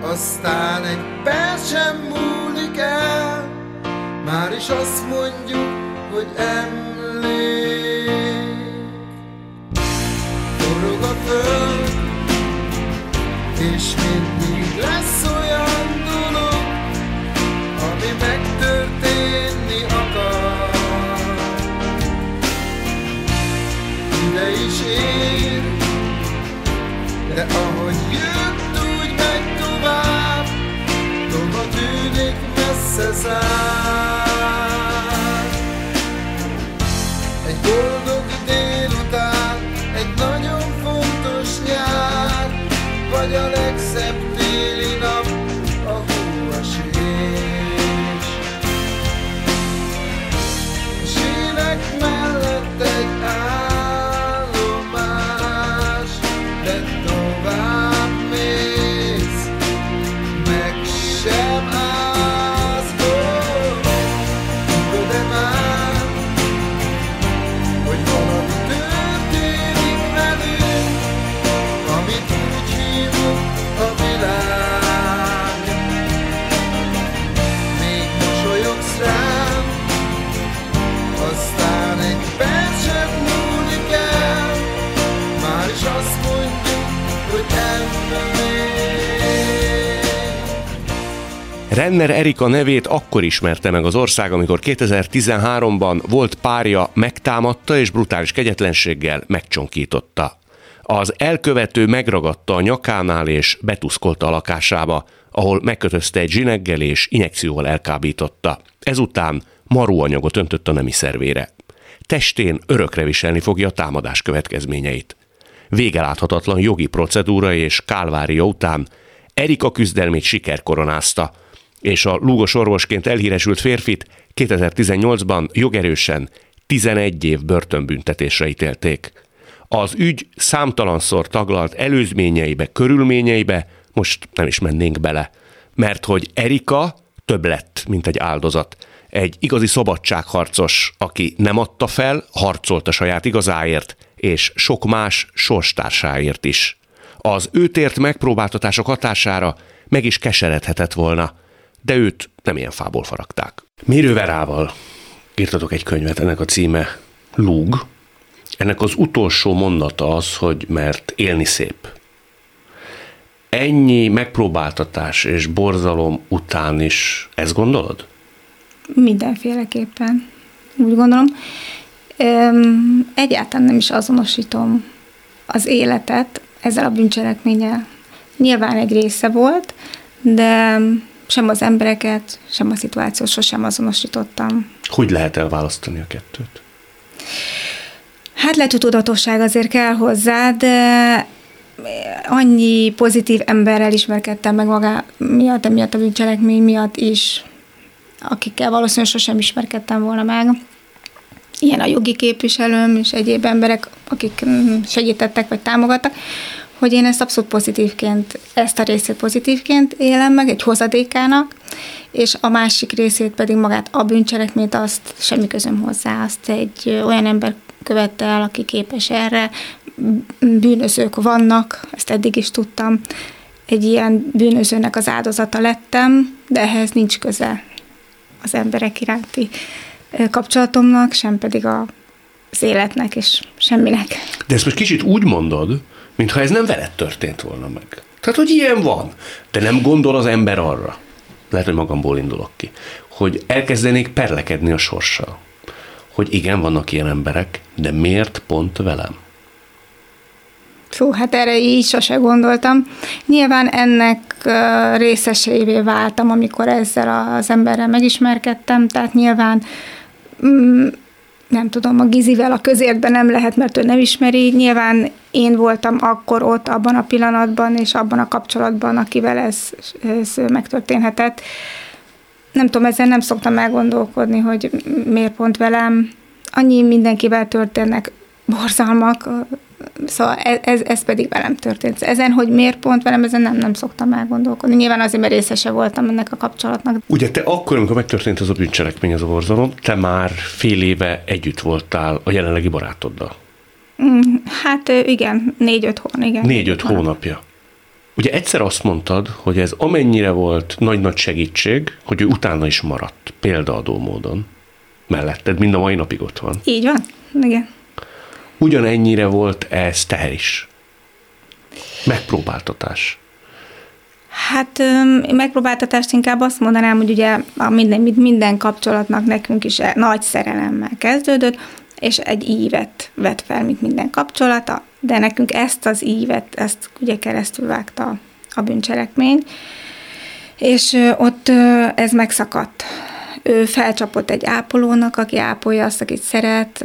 S3: aztán egy perc sem múlik el, már is azt mondjuk, hogy emlék. És mindig. Lesz olyan dolog Ami megtörténni akar. Ide is ér De ahogy jött, úgy megy tovább. Tova tűnik messze zár
S1: Renner Erika nevét akkor ismerte meg az ország, amikor 2013-ban volt párja megtámadta és brutális kegyetlenséggel megcsonkította. Az elkövető megragadta a nyakánál és betuszkolta a lakásába, ahol megkötözte egy zsineggel és injekcióval elkábította. Ezután marúanyagot öntött a nemi szervére. Testén örökre viselni fogja a támadás következményeit. Végeláthatatlan jogi procedúra és kálvária után Erika küzdelmét siker koronázta, és a lúgos orvosként elhíresült férfit 2018-ban jogerősen 11 év börtönbüntetésre ítélték. Az ügy számtalanszor taglalt előzményeibe, körülményeibe most nem is mennénk bele, mert hogy Erika több lett, mint egy áldozat. Egy igazi szabadságharcos, aki nem adta fel, harcolt a saját igazáért, és sok más sorstársáért is. Az őt ért megpróbáltatások hatására meg is keseredhetett volna, de őt nem ilyen fából faragták. Mérő Verával írtatok egy könyvet, ennek a címe Lúg. Ennek az utolsó mondata az, hogy mert élni szép. Ennyi megpróbáltatás és borzalom után is ezt gondolod?
S4: Mindenféleképpen. Úgy gondolom. Öm, Egyáltalán nem is azonosítom az életet ezzel a bűncselekménnyel. Nyilván egy része volt, de sem az embereket, sem a szituációt sosem azonosítottam.
S1: Hogy lehet elválasztani a kettőt?
S4: Hát lehet, hogy tudatosság azért kell hozzá, de annyi pozitív emberrel ismerkedtem meg magá miatt, emiatt a bűncselekmény miatt is, akikkel valószínűleg sosem ismerkedtem volna meg. Ilyen a jogi képviselőm és egyéb emberek, akik mm, segítettek vagy támogattak, hogy én ezt abszolút pozitívként, ezt a részét pozitívként élem meg, egy hozadékának, és a másik részét pedig magát a bűncselekményt, azt semmi közöm hozzá, azt egy olyan ember követte el, aki képes erre, bűnözők vannak, ezt eddig is tudtam, egy ilyen bűnözőnek az áldozata lettem, de ehhez nincs köze az emberek iránti kapcsolatomnak, sem pedig a, az életnek és semminek.
S1: De ezt most kicsit úgy mondod, mintha ez nem veled történt volna meg. Tehát, hogy ilyen van. De nem gondol az ember arra, lehet, hogy magamból indulok ki, hogy elkezdenék perlekedni a sorssal. Hogy igen, vannak ilyen emberek, de miért pont velem?
S4: Fú, hát erre így sose gondoltam. Nyilván ennek részeseivé váltam, amikor ezzel az emberrel megismerkedtem, tehát nyilván mm, nem tudom, a Gizivel a közértben nem lehet, mert ő nem ismeri. Nyilván én voltam akkor ott, abban a pillanatban, és abban a kapcsolatban, akivel ez, ez megtörténhetett. Nem tudom, ezzel nem szoktam elgondolkodni, hogy miért pont velem. Annyi mindenkivel történnek borzalmak, Szóval ez, ez pedig velem történt. Ezen, hogy miért pont velem, ezen nem, nem szoktam elgondolkodni. Nyilván azért, mert részese voltam ennek a kapcsolatnak.
S1: Ugye te akkor, amikor megtörtént az a bűncselekmény, az a borzalom, te már fél éve együtt voltál a jelenlegi barátoddal.
S4: Hát igen, négy-öt hónap. Igen,
S1: Négy-öt hónapja. Ugye egyszer azt mondtad, hogy ez amennyire volt nagy-nagy segítség, hogy ő utána is maradt, példaadó módon. Melletted, mind a mai napig ott van.
S4: Így van, igen.
S1: Ugyanennyire volt ez teher is. Megpróbáltatás.
S4: Hát megpróbáltatást inkább azt mondanám, hogy ugye a minden, minden kapcsolatnak nekünk is e- nagy szerelemmel kezdődött, és egy ívet vett fel, mint minden kapcsolata, de nekünk ezt az ívet, ezt ugye keresztül vágta a bűncselekmény, és ott ez megszakadt. Ő felcsapott egy ápolónak, aki ápolja azt, akit szeret,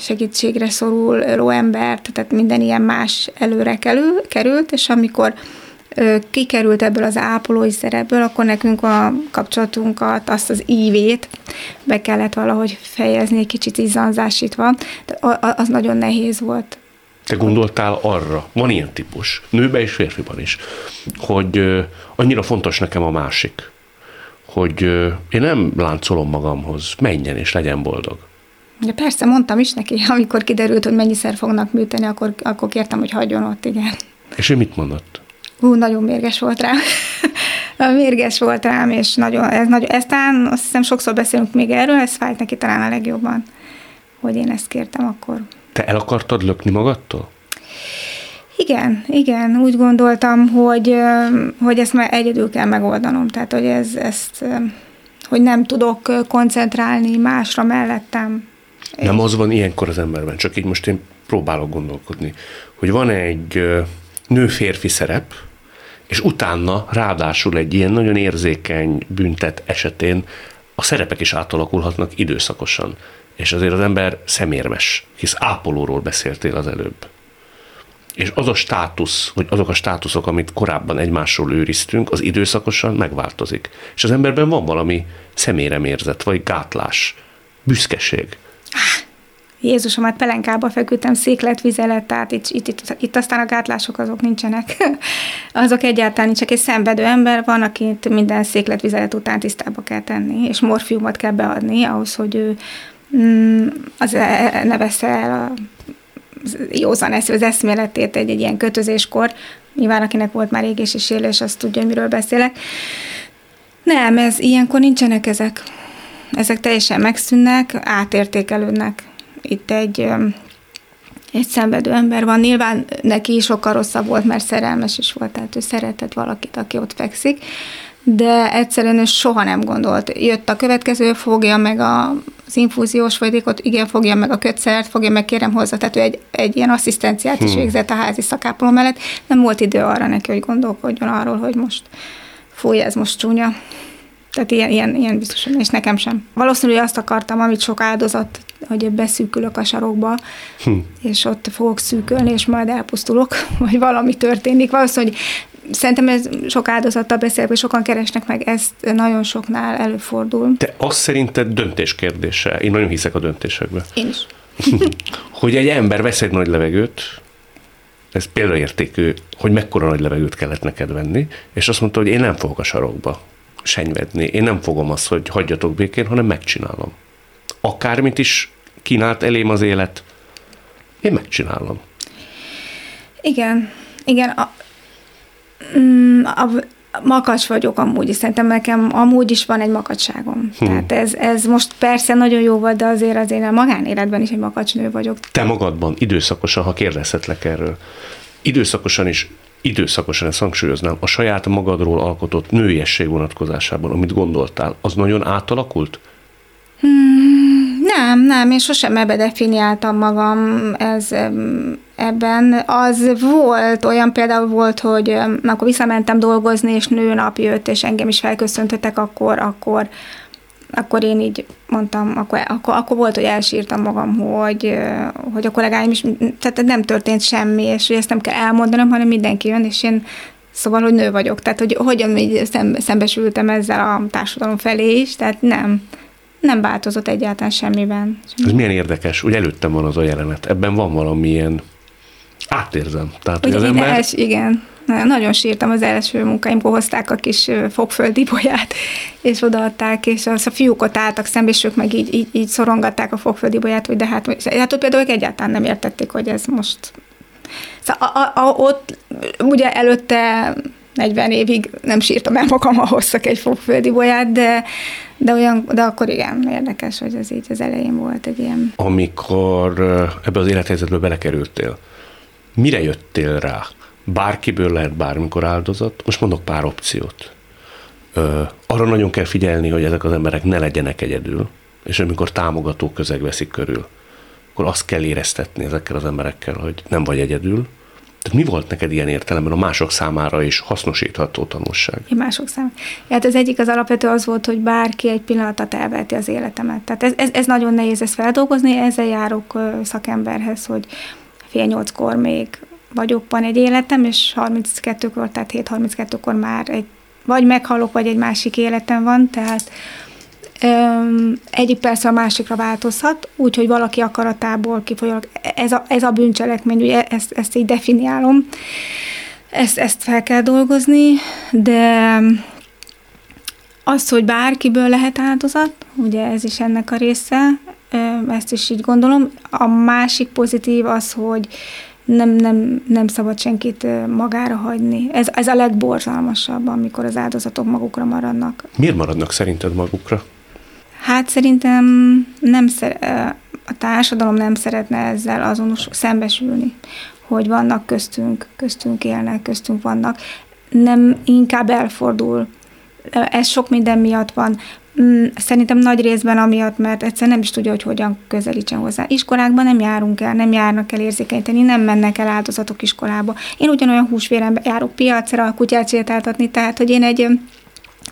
S4: segítségre szorul, lóembert, tehát minden ilyen más előre kerül, került, és amikor kikerült ebből az ápolói szerepből, akkor nekünk a kapcsolatunkat, azt az ívét be kellett valahogy fejezni, egy kicsit izzanzásítva. Az nagyon nehéz volt.
S1: Te gondoltál arra, van ilyen típus, nőben és férfiban is, hogy annyira fontos nekem a másik, hogy én nem láncolom magamhoz, menjen és legyen boldog.
S4: Ja, persze, mondtam is neki, amikor kiderült, hogy mennyiszer fognak műteni, akkor, akkor kértem, hogy hagyjon ott, igen.
S1: És ő mit mondott?
S4: Hú, nagyon mérges volt rám. mérges volt rám, és nagyon, ez nagyon, eztán azt hiszem sokszor beszélünk még erről, ez fájt neki talán a legjobban, hogy én ezt kértem akkor.
S1: Te el akartad lökni magadtól?
S4: Igen, igen, úgy gondoltam, hogy, hogy ezt már egyedül kell megoldanom, tehát hogy ez, ezt, hogy nem tudok koncentrálni másra mellettem.
S1: Nem az van ilyenkor az emberben, csak így most én próbálok gondolkodni, hogy van egy nő-férfi szerep, és utána ráadásul egy ilyen nagyon érzékeny büntet esetén a szerepek is átalakulhatnak időszakosan. És azért az ember szemérmes, hisz ápolóról beszéltél az előbb. És az a státusz, vagy azok a státuszok, amit korábban egymásról őriztünk, az időszakosan megváltozik. És az emberben van valami szeméremérzet, vagy gátlás, büszkeség.
S4: Jézusom, hát pelenkába feküdtem, széklet, vizelet, tehát itt, itt, itt, itt aztán a gátlások azok nincsenek. azok egyáltalán csak egy szenvedő ember van, akit minden széklet, vizelet után tisztába kell tenni, és morfiumot kell beadni ahhoz, hogy ő mm, az e- ne vesse el a józan eszű, az eszméletét egy, egy ilyen kötözéskor. Nyilván akinek volt már égés és élés, azt tudja, hogy miről beszélek. Nem, ez ilyenkor nincsenek ezek. Ezek teljesen megszűnnek, átértékelődnek. Itt egy, egy szenvedő ember van. Nyilván neki sokkal rosszabb volt, mert szerelmes is volt, tehát ő szeretett valakit, aki ott fekszik, de egyszerűen ő soha nem gondolt. Jött a következő, fogja meg a, az infúziós folyadékot, igen, fogja meg a kötszert, fogja meg, kérem hozzá, tehát ő egy, egy ilyen asszisztenciát is végzett a házi szakápoló mellett. Nem volt idő arra neki, hogy gondolkodjon arról, hogy most fúj, ez most csúnya. Tehát ilyen, ilyen, ilyen biztosan, és nekem sem. Valószínűleg azt akartam, amit sok áldozat, hogy beszűkülök a sarokba, hm. és ott fogok szűkölni, és majd elpusztulok, vagy valami történik. Valószínűleg szerintem ez sok áldozattal beszélek, hogy sokan keresnek meg, ezt nagyon soknál előfordul.
S1: Te azt szerinted döntés kérdése, én nagyon hiszek a döntésekbe,
S4: Én is.
S1: hogy egy ember vesz egy nagy levegőt, ez példaértékű, hogy mekkora nagy levegőt kellett neked venni, és azt mondta, hogy én nem fogok a sarokba senyvedni, én nem fogom azt, hogy hagyjatok békén, hanem megcsinálom. Akármit is kínált elém az élet, én megcsinálom.
S4: Igen, igen. A, mm, a, makacs vagyok amúgy, és szerintem nekem amúgy is van egy makacságom. Hmm. Tehát ez, ez most persze nagyon jó volt, de azért azért a magánéletben is egy makacsnő vagyok.
S1: Te magadban időszakosan, ha kérdezhetlek erről, időszakosan is, időszakosan ezt hangsúlyoznám, a saját magadról alkotott nőiesség vonatkozásában, amit gondoltál, az nagyon átalakult?
S4: Nem, nem, én sosem ebbe definiáltam magam ez, ebben. Az volt, olyan például volt, hogy akkor visszamentem dolgozni, és nőnap jött, és engem is felköszöntöttek, akkor, akkor, akkor én így mondtam, akkor, akkor, akkor volt, hogy elsírtam magam, hogy, hogy a kollégáim is, tehát nem történt semmi, és hogy ezt nem kell elmondanom, hanem mindenki jön, és én Szóval, hogy nő vagyok. Tehát, hogy hogyan így szembe, szembesültem ezzel a társadalom felé is, tehát nem, nem változott egyáltalán semmiben.
S1: Ez milyen érdekes, úgy előttem van az a jelenet. Ebben van valamilyen, átérzem. Tehát,
S4: Ugye
S1: az ember...
S4: els, igen, Na- nagyon sírtam az első munkáimkor, hozták a kis fogföldi bolyát, és odaadták, és az a fiúk ott álltak szembe, és ők meg így, így, így szorongatták a fogföldi bolyát, hogy de hát, hát ott például egyáltalán nem értették, hogy ez most... Szóval a, a, a, ott ugye előtte 40 évig nem sírtam el magam, ha hoztak egy fogföldi bolyát, de, de, olyan, de akkor igen, érdekes, hogy ez így az elején volt egy ilyen...
S1: amikor ebbe az élethelyzetbe belekerültél, mire jöttél rá? bárkiből lehet bármikor áldozat. Most mondok pár opciót. Ö, arra nagyon kell figyelni, hogy ezek az emberek ne legyenek egyedül, és amikor támogató közeg veszik körül, akkor azt kell éreztetni ezekkel az emberekkel, hogy nem vagy egyedül. Tehát mi volt neked ilyen értelemben a mások számára is hasznosítható tanulság?
S4: Én mások szám. Hát az egyik az alapvető az volt, hogy bárki egy pillanatot elveheti az életemet. Tehát ez, ez, ez nagyon nehéz ezt feldolgozni, ezzel járok szakemberhez, hogy fél nyolckor még vagyok, van egy életem, és 32-kor, tehát 7-32-kor már egy, vagy meghalok, vagy egy másik életem van, tehát egyik persze a másikra változhat, úgyhogy valaki akaratából kifolyólag, ez a, ez a bűncselekmény, ugye ezt, ezt így definiálom, ezt, ezt fel kell dolgozni, de az, hogy bárkiből lehet áldozat, ugye ez is ennek a része, ezt is így gondolom. A másik pozitív az, hogy nem, nem, nem szabad senkit magára hagyni. Ez, ez a legborzalmasabb, amikor az áldozatok magukra maradnak.
S1: Miért maradnak szerinted magukra?
S4: Hát szerintem nem szer- a társadalom nem szeretne ezzel azonos szembesülni, hogy vannak köztünk, köztünk élnek, köztünk vannak. Nem inkább elfordul. Ez sok minden miatt van. Mm, Szerintem nagy részben amiatt, mert egyszer nem is tudja, hogy hogyan közelítsen hozzá. Iskolákban nem járunk el, nem járnak el érzékenyíteni, nem mennek el áldozatok iskolába. Én ugyanolyan húsvéren járok piacra, kutyát sétáltatni, tehát hogy én egy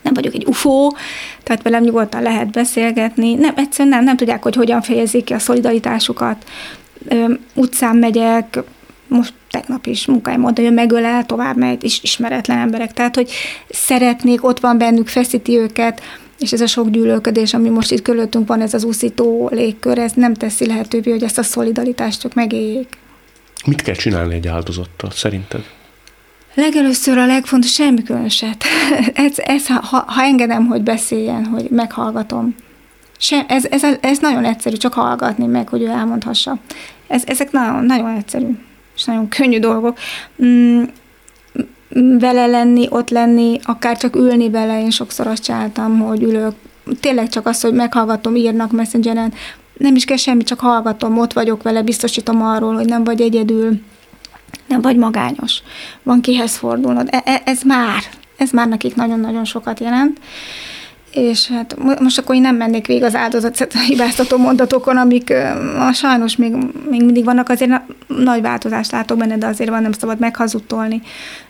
S4: nem vagyok egy ufó, tehát velem nyugodtan lehet beszélgetni. Nem, egyszerűen nem, nem tudják, hogy hogyan fejezik ki a szolidaritásukat. Ö, utcán megyek, most tegnap is munkáim oda jön, megölel, tovább megy, is ismeretlen emberek. Tehát, hogy szeretnék, ott van bennük, feszíti őket, és ez a sok gyűlölködés, ami most itt körülöttünk van, ez az úszító légkör, ez nem teszi lehetővé, hogy ezt a szolidaritást csak megéljék.
S1: Mit kell csinálni egy áldozattal szerinted?
S4: Legelőször a legfontos, semmi különöset. ez, ez, ha, ha engedem, hogy beszéljen, hogy meghallgatom. Se, ez, ez, ez nagyon egyszerű, csak hallgatni meg, hogy ő elmondhassa. Ez, ezek nagyon, nagyon egyszerű, és nagyon könnyű dolgok. Mm, vele lenni, ott lenni, akár csak ülni vele, én sokszor azt csináltam, hogy ülök. Tényleg csak az, hogy meghallgatom, írnak messengeren, nem is kell semmi, csak hallgatom, ott vagyok vele, biztosítom arról, hogy nem vagy egyedül, nem vagy magányos. Van kihez fordulnod. E- e- ez már, ez már nekik nagyon-nagyon sokat jelent. És hát mo- most akkor én nem mennék végig az áldozat hibáztató mondatokon, amik a, sajnos még, még mindig vannak, azért na- nagy változást látok benne, de azért van, nem szabad meghazudtolni.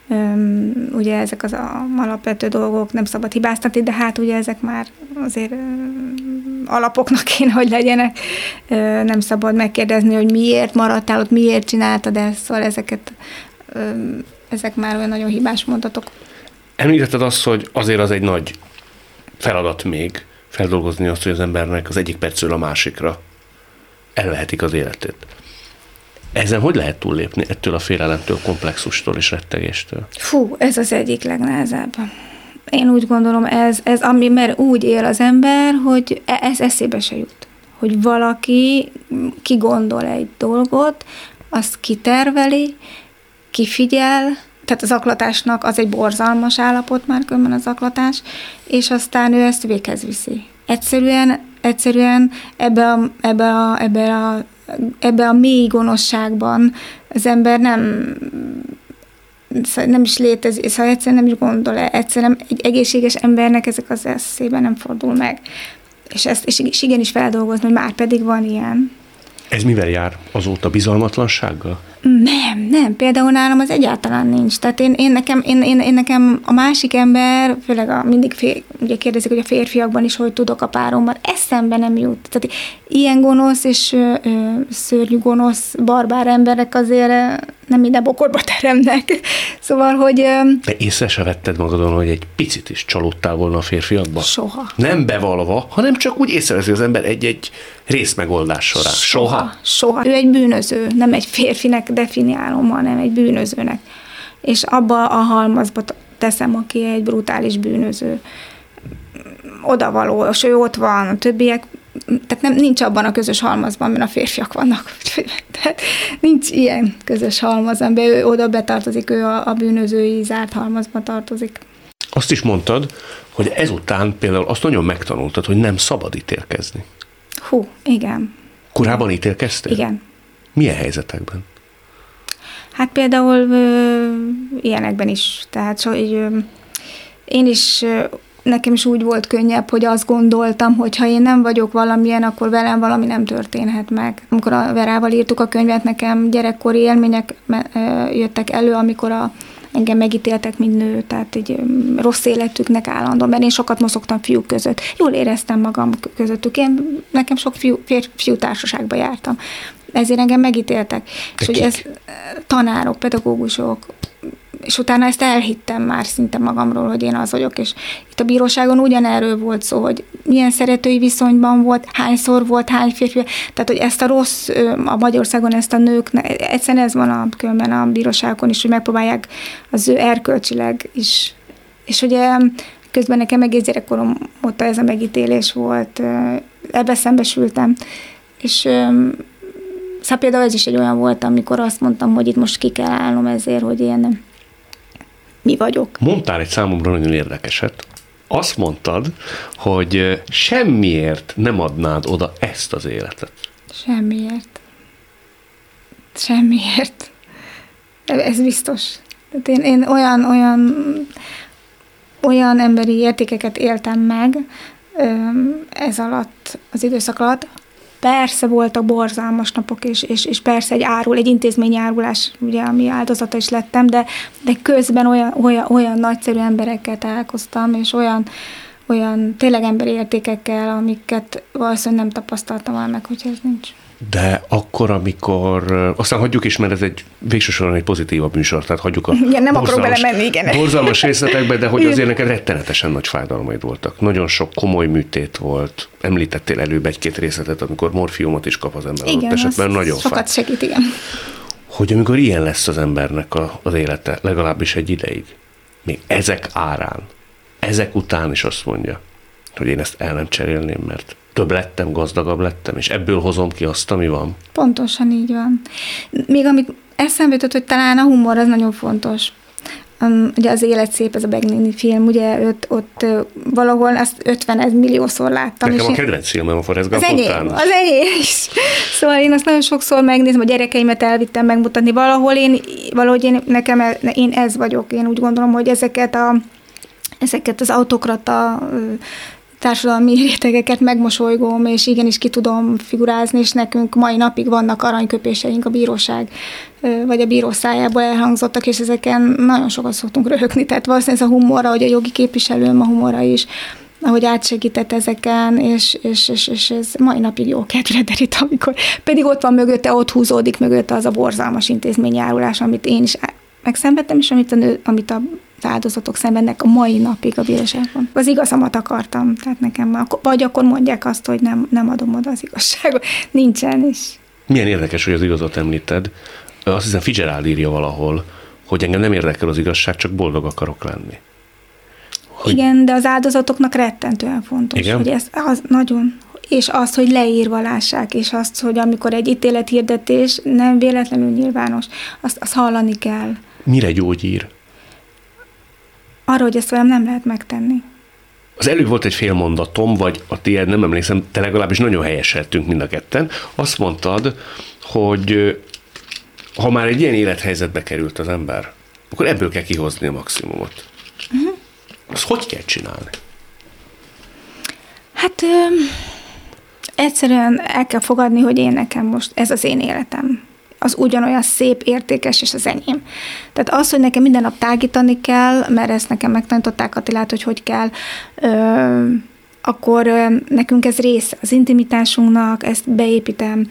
S4: Öm, ugye ezek az a, alapvető dolgok, nem szabad hibáztatni, de hát ugye ezek már azért alapoknak kéne, hogy legyenek. Nem szabad megkérdezni, hogy miért maradtál ott, miért csináltad ezt, szóval ezeket, ezek már olyan nagyon hibás mondatok.
S1: Említetted azt, hogy azért az egy nagy feladat még feldolgozni azt, hogy az embernek az egyik percről a másikra elvehetik az életét. Ezen hogy lehet túllépni ettől a félelemtől, komplexustól és rettegéstől?
S4: Fú, ez az egyik legnehezebb. Én úgy gondolom, ez, ez ami, mert úgy él az ember, hogy e- ez eszébe se jut. Hogy valaki kigondol egy dolgot, azt kiterveli, kifigyel, tehát az aklatásnak az egy borzalmas állapot már különben az aklatás, és aztán ő ezt véghez viszi. Egyszerűen, egyszerűen ebbe a, ebbe a, ebbe a, ebbe a mély gonoszságban az ember nem szóval nem is létezik, szóval egyszerűen nem is gondol -e. egyszerűen egy egészséges embernek ezek az eszében nem fordul meg. És ezt és is igenis feldolgozni, hogy már pedig van ilyen.
S1: Ez mivel jár azóta bizalmatlansággal?
S4: Nem, nem, például nálam az egyáltalán nincs. Tehát én, én, nekem, én, én, én nekem a másik ember, főleg a, mindig fél, ugye kérdezik, hogy a férfiakban is hogy tudok a páromban, eszembe nem jut. Tehát ilyen gonosz és ö, ö, szörnyű gonosz, barbár emberek azért ö, nem minden bokorba teremnek. Szóval, hogy ö,
S1: De észre se vetted magadon, hogy egy picit is csalódtál volna a férfiakba?
S4: soha.
S1: Nem bevalva, hanem csak úgy észreveszi az ember egy-egy részmegoldás során. Soha.
S4: Soha. Ő egy bűnöző, nem egy férfinek definiálom, hanem egy bűnözőnek. És abba a halmazba teszem, aki egy brutális bűnöző. Odavaló, és ő ott van, a többiek, tehát nem, nincs abban a közös halmazban, mert a férfiak vannak. Tehát nincs ilyen közös halmaz, amiben ő oda betartozik, ő a, a bűnözői zárt halmazba tartozik.
S1: Azt is mondtad, hogy ezután például azt nagyon megtanultad, hogy nem szabad ítélkezni.
S4: Hú, igen,
S1: Korábban ítélkeztél?
S4: igen.
S1: Milyen helyzetekben?
S4: Hát például ö, ilyenekben is. Tehát so, így, ö, én is, ö, nekem is úgy volt könnyebb, hogy azt gondoltam, hogy ha én nem vagyok valamilyen, akkor velem valami nem történhet meg. Amikor a Verával írtuk a könyvet, nekem gyerekkori élmények jöttek elő, amikor a engem megítéltek, mint nő, tehát így ö, rossz életüknek állandóan, mert én sokat mozogtam fiúk között. Jól éreztem magam közöttük. Én nekem sok fiú, férfiú társaságba jártam. Ezért engem megítéltek. és hogy
S1: kik?
S4: ez ö, tanárok, pedagógusok, és utána ezt elhittem már szinte magamról, hogy én az vagyok, és itt a bíróságon ugyanerről volt szó, hogy milyen szeretői viszonyban volt, hányszor volt, hány férfi, tehát hogy ezt a rossz, a Magyarországon ezt a nők, egyszerűen ez van a különben a bíróságon is, hogy megpróbálják az ő erkölcsileg is, és ugye közben nekem egész gyerekkorom óta ez a megítélés volt, ebbe szembesültem, és Szóval például ez is egy olyan volt, amikor azt mondtam, hogy itt most ki kell állnom ezért, hogy én mi vagyok.
S1: Mondtál egy számomra nagyon érdekeset. Azt mondtad, hogy semmiért nem adnád oda ezt az életet.
S4: Semmiért. Semmiért. Ez biztos. Tehát én, én olyan, olyan, olyan emberi értékeket éltem meg ez alatt, az időszak alatt. Persze voltak borzalmas napok, és, és, és persze egy árul, egy intézményárulás, ugye, ami áldozata is lettem, de, de közben olyan, olyan, olyan nagyszerű emberekkel találkoztam, és olyan, olyan tényleg emberi értékekkel, amiket valószínűleg nem tapasztaltam volna meg, hogyha ez nincs.
S1: De akkor, amikor, aztán hagyjuk is, mert ez egy végső soron egy pozitívabb műsor, tehát hagyjuk a
S4: Igen, nem akarok belemenni, igen.
S1: borzalmas részletekbe, de hogy azért neked rettenetesen nagy fájdalmaid voltak. Nagyon sok komoly műtét volt. Említettél előbb egy-két részletet, amikor morfiumot is kap az ember adott
S4: Igen,
S1: esetben,
S4: az
S1: nagyon fáj.
S4: sokat segít, igen.
S1: Hogy amikor ilyen lesz az embernek a, az élete, legalábbis egy ideig, még ezek árán, ezek után is azt mondja, hogy én ezt el nem cserélném, mert több lettem, gazdagabb lettem, és ebből hozom ki azt, ami van.
S4: Pontosan így van. Még amit eszembe jutott, hogy talán a humor az nagyon fontos. Um, ugye az Élet szép, ez a Begnini film, ugye ott, ott valahol azt 50 milliószor láttam.
S1: Nekem a
S4: én-
S1: kedvenc filmem a Forrest
S4: az
S1: Gump
S4: enyém,
S1: után.
S4: az enyém is. Szóval én azt nagyon sokszor megnézem, a gyerekeimet elvittem megmutatni. Valahol én, valahogy én, nekem, e- én ez vagyok. Én úgy gondolom, hogy ezeket a ezeket az autokrata társadalmi rétegeket megmosolygom, és igenis ki tudom figurázni, és nekünk mai napig vannak aranyköpéseink a bíróság, vagy a bíró szájából elhangzottak, és ezeken nagyon sokat szoktunk röhögni. Tehát valószínűleg ez a humor, ahogy a jogi képviselőm a humora is, ahogy átsegített ezeken, és, és, és, és ez mai napig jó kedvre derít, amikor pedig ott van mögötte, ott húzódik mögötte az a borzalmas intézményjárulás, amit én is megszenvedtem, és amit a, nő, amit a az áldozatok szenvednek a mai napig a bíróságon. Az igazamat akartam, tehát nekem, ak- vagy akkor mondják azt, hogy nem, nem adom oda az igazságot. Nincsen is.
S1: Milyen érdekes, hogy az igazat említed. Azt hiszem Fitzgerald írja valahol, hogy engem nem érdekel az igazság, csak boldog akarok lenni.
S4: Hogy... Igen, de az áldozatoknak rettentően fontos,
S1: Igen?
S4: hogy ez az nagyon, és azt, hogy leírva lássák, és azt, hogy amikor egy ítélethirdetés nem véletlenül nyilvános, azt, azt hallani kell.
S1: Mire gyógyír?
S4: Arra, hogy ezt velem nem lehet megtenni.
S1: Az előbb volt egy félmondatom, vagy a tiéd, nem emlékszem, te legalábbis nagyon helyeseltünk mind a ketten. Azt mondtad, hogy ha már egy ilyen élethelyzetbe került az ember, akkor ebből kell kihozni a maximumot. Uh-huh. Azt hogy kell csinálni?
S4: Hát ö, egyszerűen el kell fogadni, hogy én nekem most ez az én életem. Az ugyanolyan szép, értékes, és az enyém. Tehát az, hogy nekem minden nap tágítani kell, mert ezt nekem megtanították Attilát, hogy hogy kell, ö, akkor ö, nekünk ez része az intimitásunknak, ezt beépítem.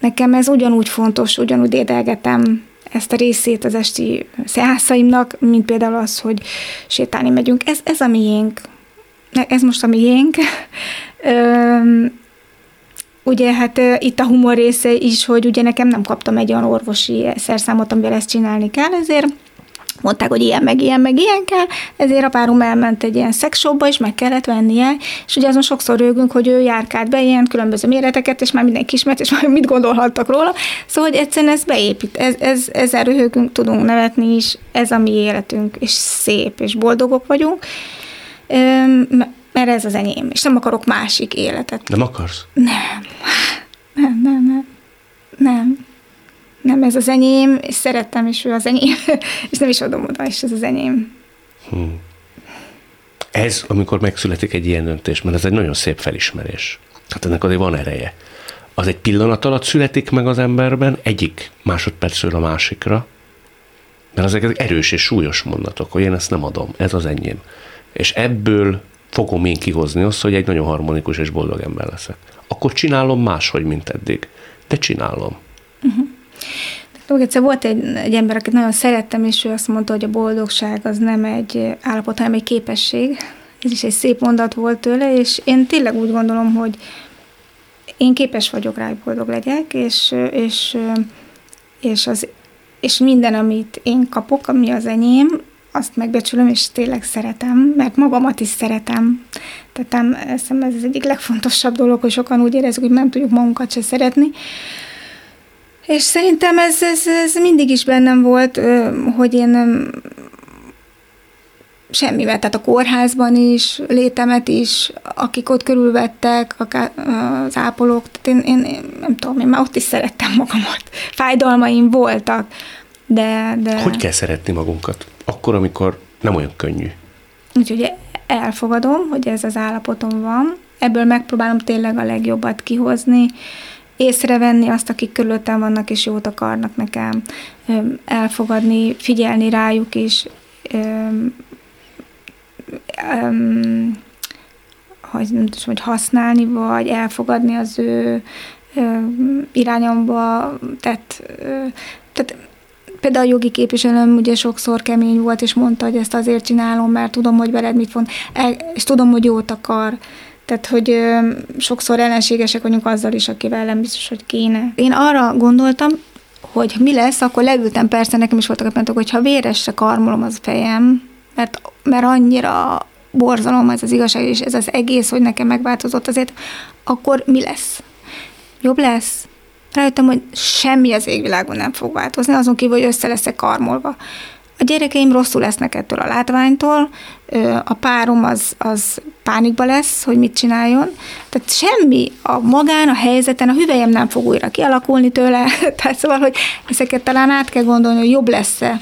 S4: Nekem ez ugyanúgy fontos, ugyanúgy édelgetem ezt a részét az esti szeászaimnak, mint például az, hogy sétálni megyünk. Ez, ez a miénk. Ez most a miénk. Ugye hát itt a humor része is, hogy ugye nekem nem kaptam egy olyan orvosi szerszámot, amivel ezt csinálni kell, ezért mondták, hogy ilyen, meg ilyen, meg ilyen kell, ezért a párom elment egy ilyen szexshopba, és meg kellett vennie, és ugye azon sokszor rögünk, hogy ő járkált be ilyen különböző méreteket, és már mindenki ismert, és már mit gondolhattak róla, szóval, hogy egyszerűen ez beépít, ez, ez, ezzel röhögünk, tudunk nevetni is, ez a mi életünk, és szép, és boldogok vagyunk, Öm, mert ez az enyém, és nem akarok másik életet.
S1: Nem akarsz?
S4: Nem, nem, nem, nem, nem, nem, ez az enyém, és szerettem, és ő az enyém, és nem is adom oda, és ez az enyém.
S1: Ez, amikor megszületik egy ilyen döntés, mert ez egy nagyon szép felismerés. Hát ennek azért van ereje. Az egy pillanat alatt születik meg az emberben, egyik másodpercről a másikra, mert ezek erős és súlyos mondatok, hogy én ezt nem adom, ez az enyém. És ebből fogom én kihozni azt, hogy egy nagyon harmonikus és boldog ember leszek. Akkor csinálom máshogy, mint eddig. De csinálom.
S4: Még egyszer volt egy, egy ember, akit nagyon szerettem, és ő azt mondta, hogy a boldogság az nem egy állapot, hanem egy képesség. Ez is egy szép mondat volt tőle, és én tényleg úgy gondolom, hogy én képes vagyok rá, hogy boldog legyek, és, és, és, az, és minden, amit én kapok, ami az enyém, azt megbecsülöm, és tényleg szeretem, mert magamat is szeretem. Tehát nem, ez az egyik legfontosabb dolog, hogy sokan úgy érezzük, hogy nem tudjuk magunkat se szeretni. És szerintem ez, ez, ez mindig is bennem volt, hogy én semmivel, tehát a kórházban is, létemet is, akik ott körülvettek, akár az ápolók, tehát én, én, én nem tudom, én már ott is szerettem magamat. Fájdalmaim voltak, de... de...
S1: Hogy kell szeretni magunkat? Akkor, amikor nem olyan könnyű.
S4: Úgyhogy elfogadom, hogy ez az állapotom van, ebből megpróbálom tényleg a legjobbat kihozni, észrevenni azt, akik körülöttem vannak és jót akarnak nekem, elfogadni, figyelni rájuk is, hogy nem tudom, hogy használni, vagy elfogadni az ő irányomba tett, tehát például a jogi képviselőm ugye sokszor kemény volt, és mondta, hogy ezt azért csinálom, mert tudom, hogy veled mit font, és tudom, hogy jót akar. Tehát, hogy ö, sokszor ellenségesek vagyunk azzal is, akivel nem biztos, hogy kéne. Én arra gondoltam, hogy mi lesz, akkor leültem, persze nekem is voltak a pontok, hogy ha véresre karmolom az fejem, mert, mert annyira borzalom ez az igazság, és ez az egész, hogy nekem megváltozott azért, akkor mi lesz? Jobb lesz? Rájöttem, hogy semmi az égvilágon nem fog változni, azon kívül, hogy össze leszek karmolva. A gyerekeim rosszul lesznek ettől a látványtól, a párom az, az pánikba lesz, hogy mit csináljon. Tehát semmi a magán, a helyzeten, a hüvelyem nem fog újra kialakulni tőle. Tehát szóval, hogy ezeket talán át kell gondolni, hogy jobb lesz-e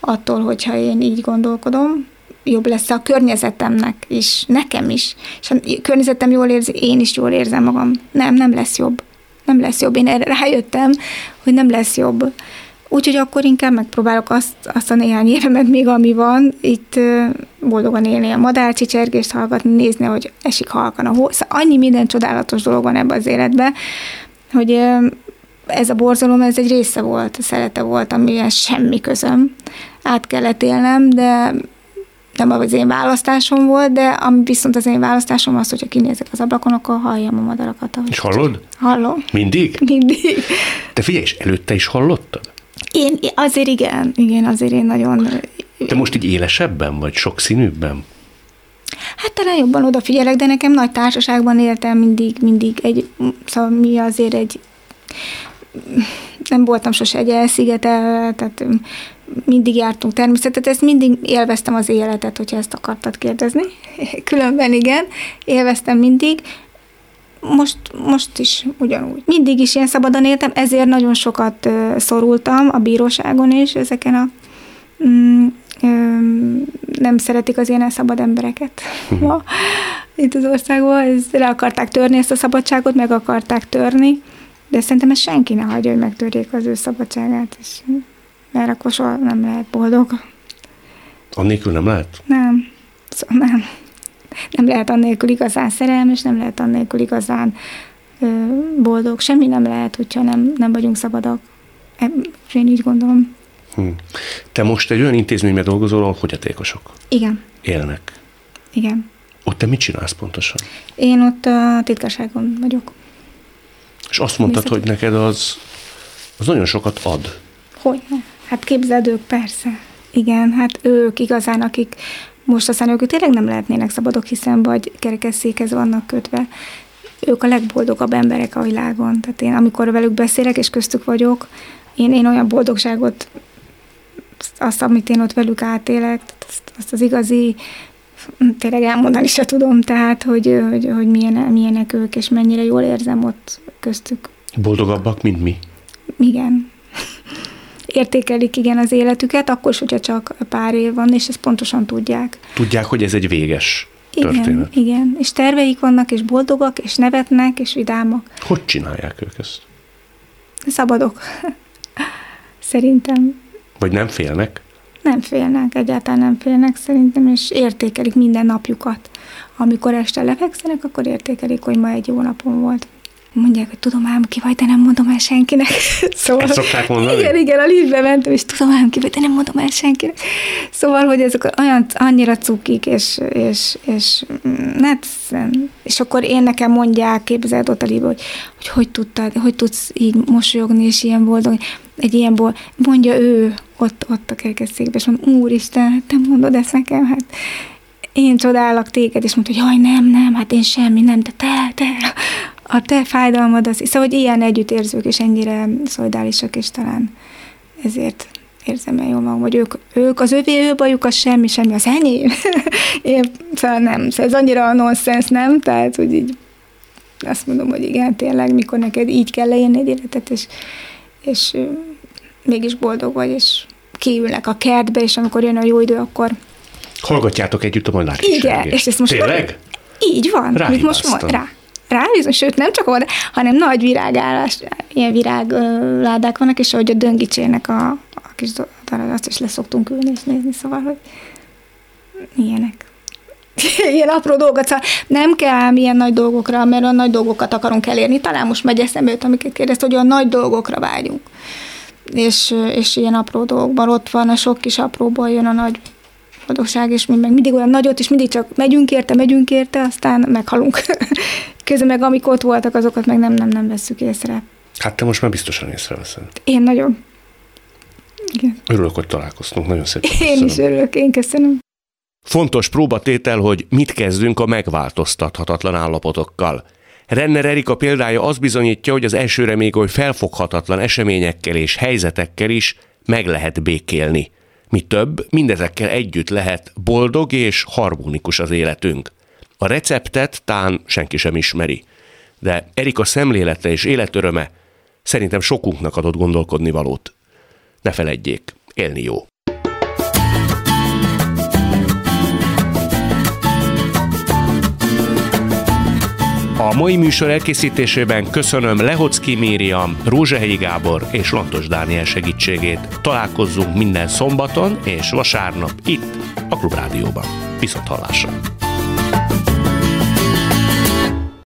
S4: attól, hogyha én így gondolkodom, jobb lesz a környezetemnek is, nekem is. És a környezetem jól érzi, én is jól érzem magam. Nem, nem lesz jobb. Nem lesz jobb. Én erre rájöttem, hogy nem lesz jobb. Úgyhogy akkor inkább megpróbálok azt, azt a néhány évemet még, ami van, itt boldogan élni, a madárcsicsergést hallgatni, nézni, hogy esik halkan a hó. Szóval annyi minden csodálatos dolog van ebben az életben, hogy ez a borzalom, ez egy része volt, szerete volt, amihez semmi közöm. Át kellett élnem, de nem az én választásom volt, de ami viszont az én választásom az, hogyha kinézek az ablakon, akkor halljam a madarakat.
S1: És hallod?
S4: Hallom.
S1: Mindig?
S4: Mindig.
S1: Te figyelj, és előtte is hallottad?
S4: Én azért igen, igen, azért én nagyon...
S1: Te most így élesebben vagy, sokszínűbben?
S4: Hát talán jobban odafigyelek, de nekem nagy társaságban éltem mindig, mindig egy, szóval mi azért egy nem voltam sose egy elszigetel, tehát mindig jártunk természetet, ezt mindig élveztem az életet, hogyha ezt akartad kérdezni. Különben igen, élveztem mindig, most, most is ugyanúgy. Mindig is ilyen szabadon éltem, ezért nagyon sokat szorultam a bíróságon is ezeken a mm, nem szeretik az ilyen szabad embereket uh-huh. itt az országban. Ez, le akarták törni ezt a szabadságot, meg akarták törni, de szerintem ez senki ne hagyja, hogy megtörjék az ő szabadságát, és, mert akkor soha nem lehet boldog.
S1: Annélkül nem lehet?
S4: Nem. Szóval nem nem lehet annélkül igazán szerelmes, nem lehet annélkül igazán ö, boldog. Semmi nem lehet, hogyha nem, nem vagyunk szabadak. Én így gondolom.
S1: Hm. Te most egy olyan intézményben dolgozol, ahol fogyatékosok
S4: Igen.
S1: élnek.
S4: Igen.
S1: Ott te mit csinálsz pontosan?
S4: Én ott a titkárságon vagyok.
S1: És azt mondtad, hogy neked az, az nagyon sokat ad.
S4: Hogy? Hát képzeld ők, persze. Igen, hát ők igazán, akik most aztán ők tényleg nem lehetnének szabadok, hiszen vagy kerekesszékhez vannak kötve. Ők a legboldogabb emberek a világon. Tehát én, amikor velük beszélek, és köztük vagyok, én, én olyan boldogságot, azt, amit én ott velük átélek, azt, azt az igazi, tényleg elmondani se tudom, tehát, hogy, hogy, hogy milyen, milyenek ők, és mennyire jól érzem ott köztük.
S1: Boldogabbak, mint mi?
S4: Igen. Értékelik igen az életüket, akkor is, hogyha csak pár év van, és ezt pontosan tudják.
S1: Tudják, hogy ez egy véges
S4: Igen,
S1: történet.
S4: igen. És terveik vannak, és boldogak, és nevetnek, és vidámak.
S1: Hogy csinálják ők ezt?
S4: Szabadok. Szerintem
S1: Vagy nem félnek?
S4: nem félnek, egyáltalán nem félnek szerintem, és értékelik minden napjukat. Amikor este lefekszenek, akkor értékelik, hogy ma egy jó napom volt. Mondják, hogy tudom ám ki vagy, de nem mondom el senkinek. Szóval,
S1: Ezt szokták mondani?
S4: Igen, igen, a liftbe mentem, és tudom ám ki vagy, de nem mondom el senkinek. Szóval, hogy ezek olyan, annyira cukik, és, és, és, mm, hát, és akkor én nekem mondják, képzeld ott a liftbe, hogy, hogy hogy tudtad, hogy tudsz így mosolyogni, és ilyen boldog, egy ilyen boldog, mondja ő ott, ott a kerekesszékben, és mondom, úristen, hát te mondod ezt nekem, hát én csodálok téged, és mondta, hogy jaj, nem, nem, hát én semmi, nem, de te, te, a te fájdalmad az. Szóval, hogy ilyen együttérzők, és ennyire szolidálisak, és talán ezért érzem el jól magam, hogy ők, ők az övé ő bajuk, az semmi, semmi, az enyém. Én, szóval nem, szóval ez annyira nonsens, nem? Tehát, hogy így azt mondom, hogy igen, tényleg, mikor neked így kell leírni egy életet, és, és mégis boldog vagy, és kiülnek a kertbe, és amikor jön a jó idő, akkor
S1: Hallgatjátok együtt a Molnár
S4: igen, és ezt most
S1: Tényleg?
S4: így van, mit most mond,
S1: Ráhibáztam.
S4: rá. Rá, bizony, sőt, nem csak oda, hanem nagy virágállás, ilyen virágládák vannak, és ahogy a döngicsének a, a kis darab, azt is leszoktunk ülni és nézni, szóval, hogy ilyenek. ilyen apró dolgot, szóval nem kell ilyen nagy dolgokra, mert olyan nagy dolgokat akarunk elérni. Talán most megy eszembe, amiket kérdezt, hogy olyan nagy dolgokra vágyunk. És, és ilyen apró dolgokban ott van, a sok kis apróból jön a nagy boldogság, és mi meg mindig olyan nagyot, és mindig csak megyünk érte, megyünk érte, aztán meghalunk. Közben meg amik ott voltak, azokat meg nem, nem, nem vesszük észre.
S1: Hát te most már biztosan észreveszed.
S4: Én nagyon. Igen.
S1: Örülök, hogy találkoztunk. Nagyon szépen
S4: Én
S1: köszönöm.
S4: is örülök, én köszönöm.
S1: Fontos próbatétel, hogy mit kezdünk a megváltoztathatatlan állapotokkal. Renner Erika példája azt bizonyítja, hogy az elsőre még oly felfoghatatlan eseményekkel és helyzetekkel is meg lehet békélni. Mi több, mindezekkel együtt lehet boldog és harmonikus az életünk. A receptet tán senki sem ismeri. De Erika szemlélete és életöröme szerintem sokunknak adott gondolkodni valót. Ne feledjék, élni jó. A mai műsor elkészítésében köszönöm Lehocki Mériam, Rózsahelyi Gábor és Lantos Dániel segítségét. Találkozzunk minden szombaton és vasárnap itt, a Klubrádióban. Viszont hallásra!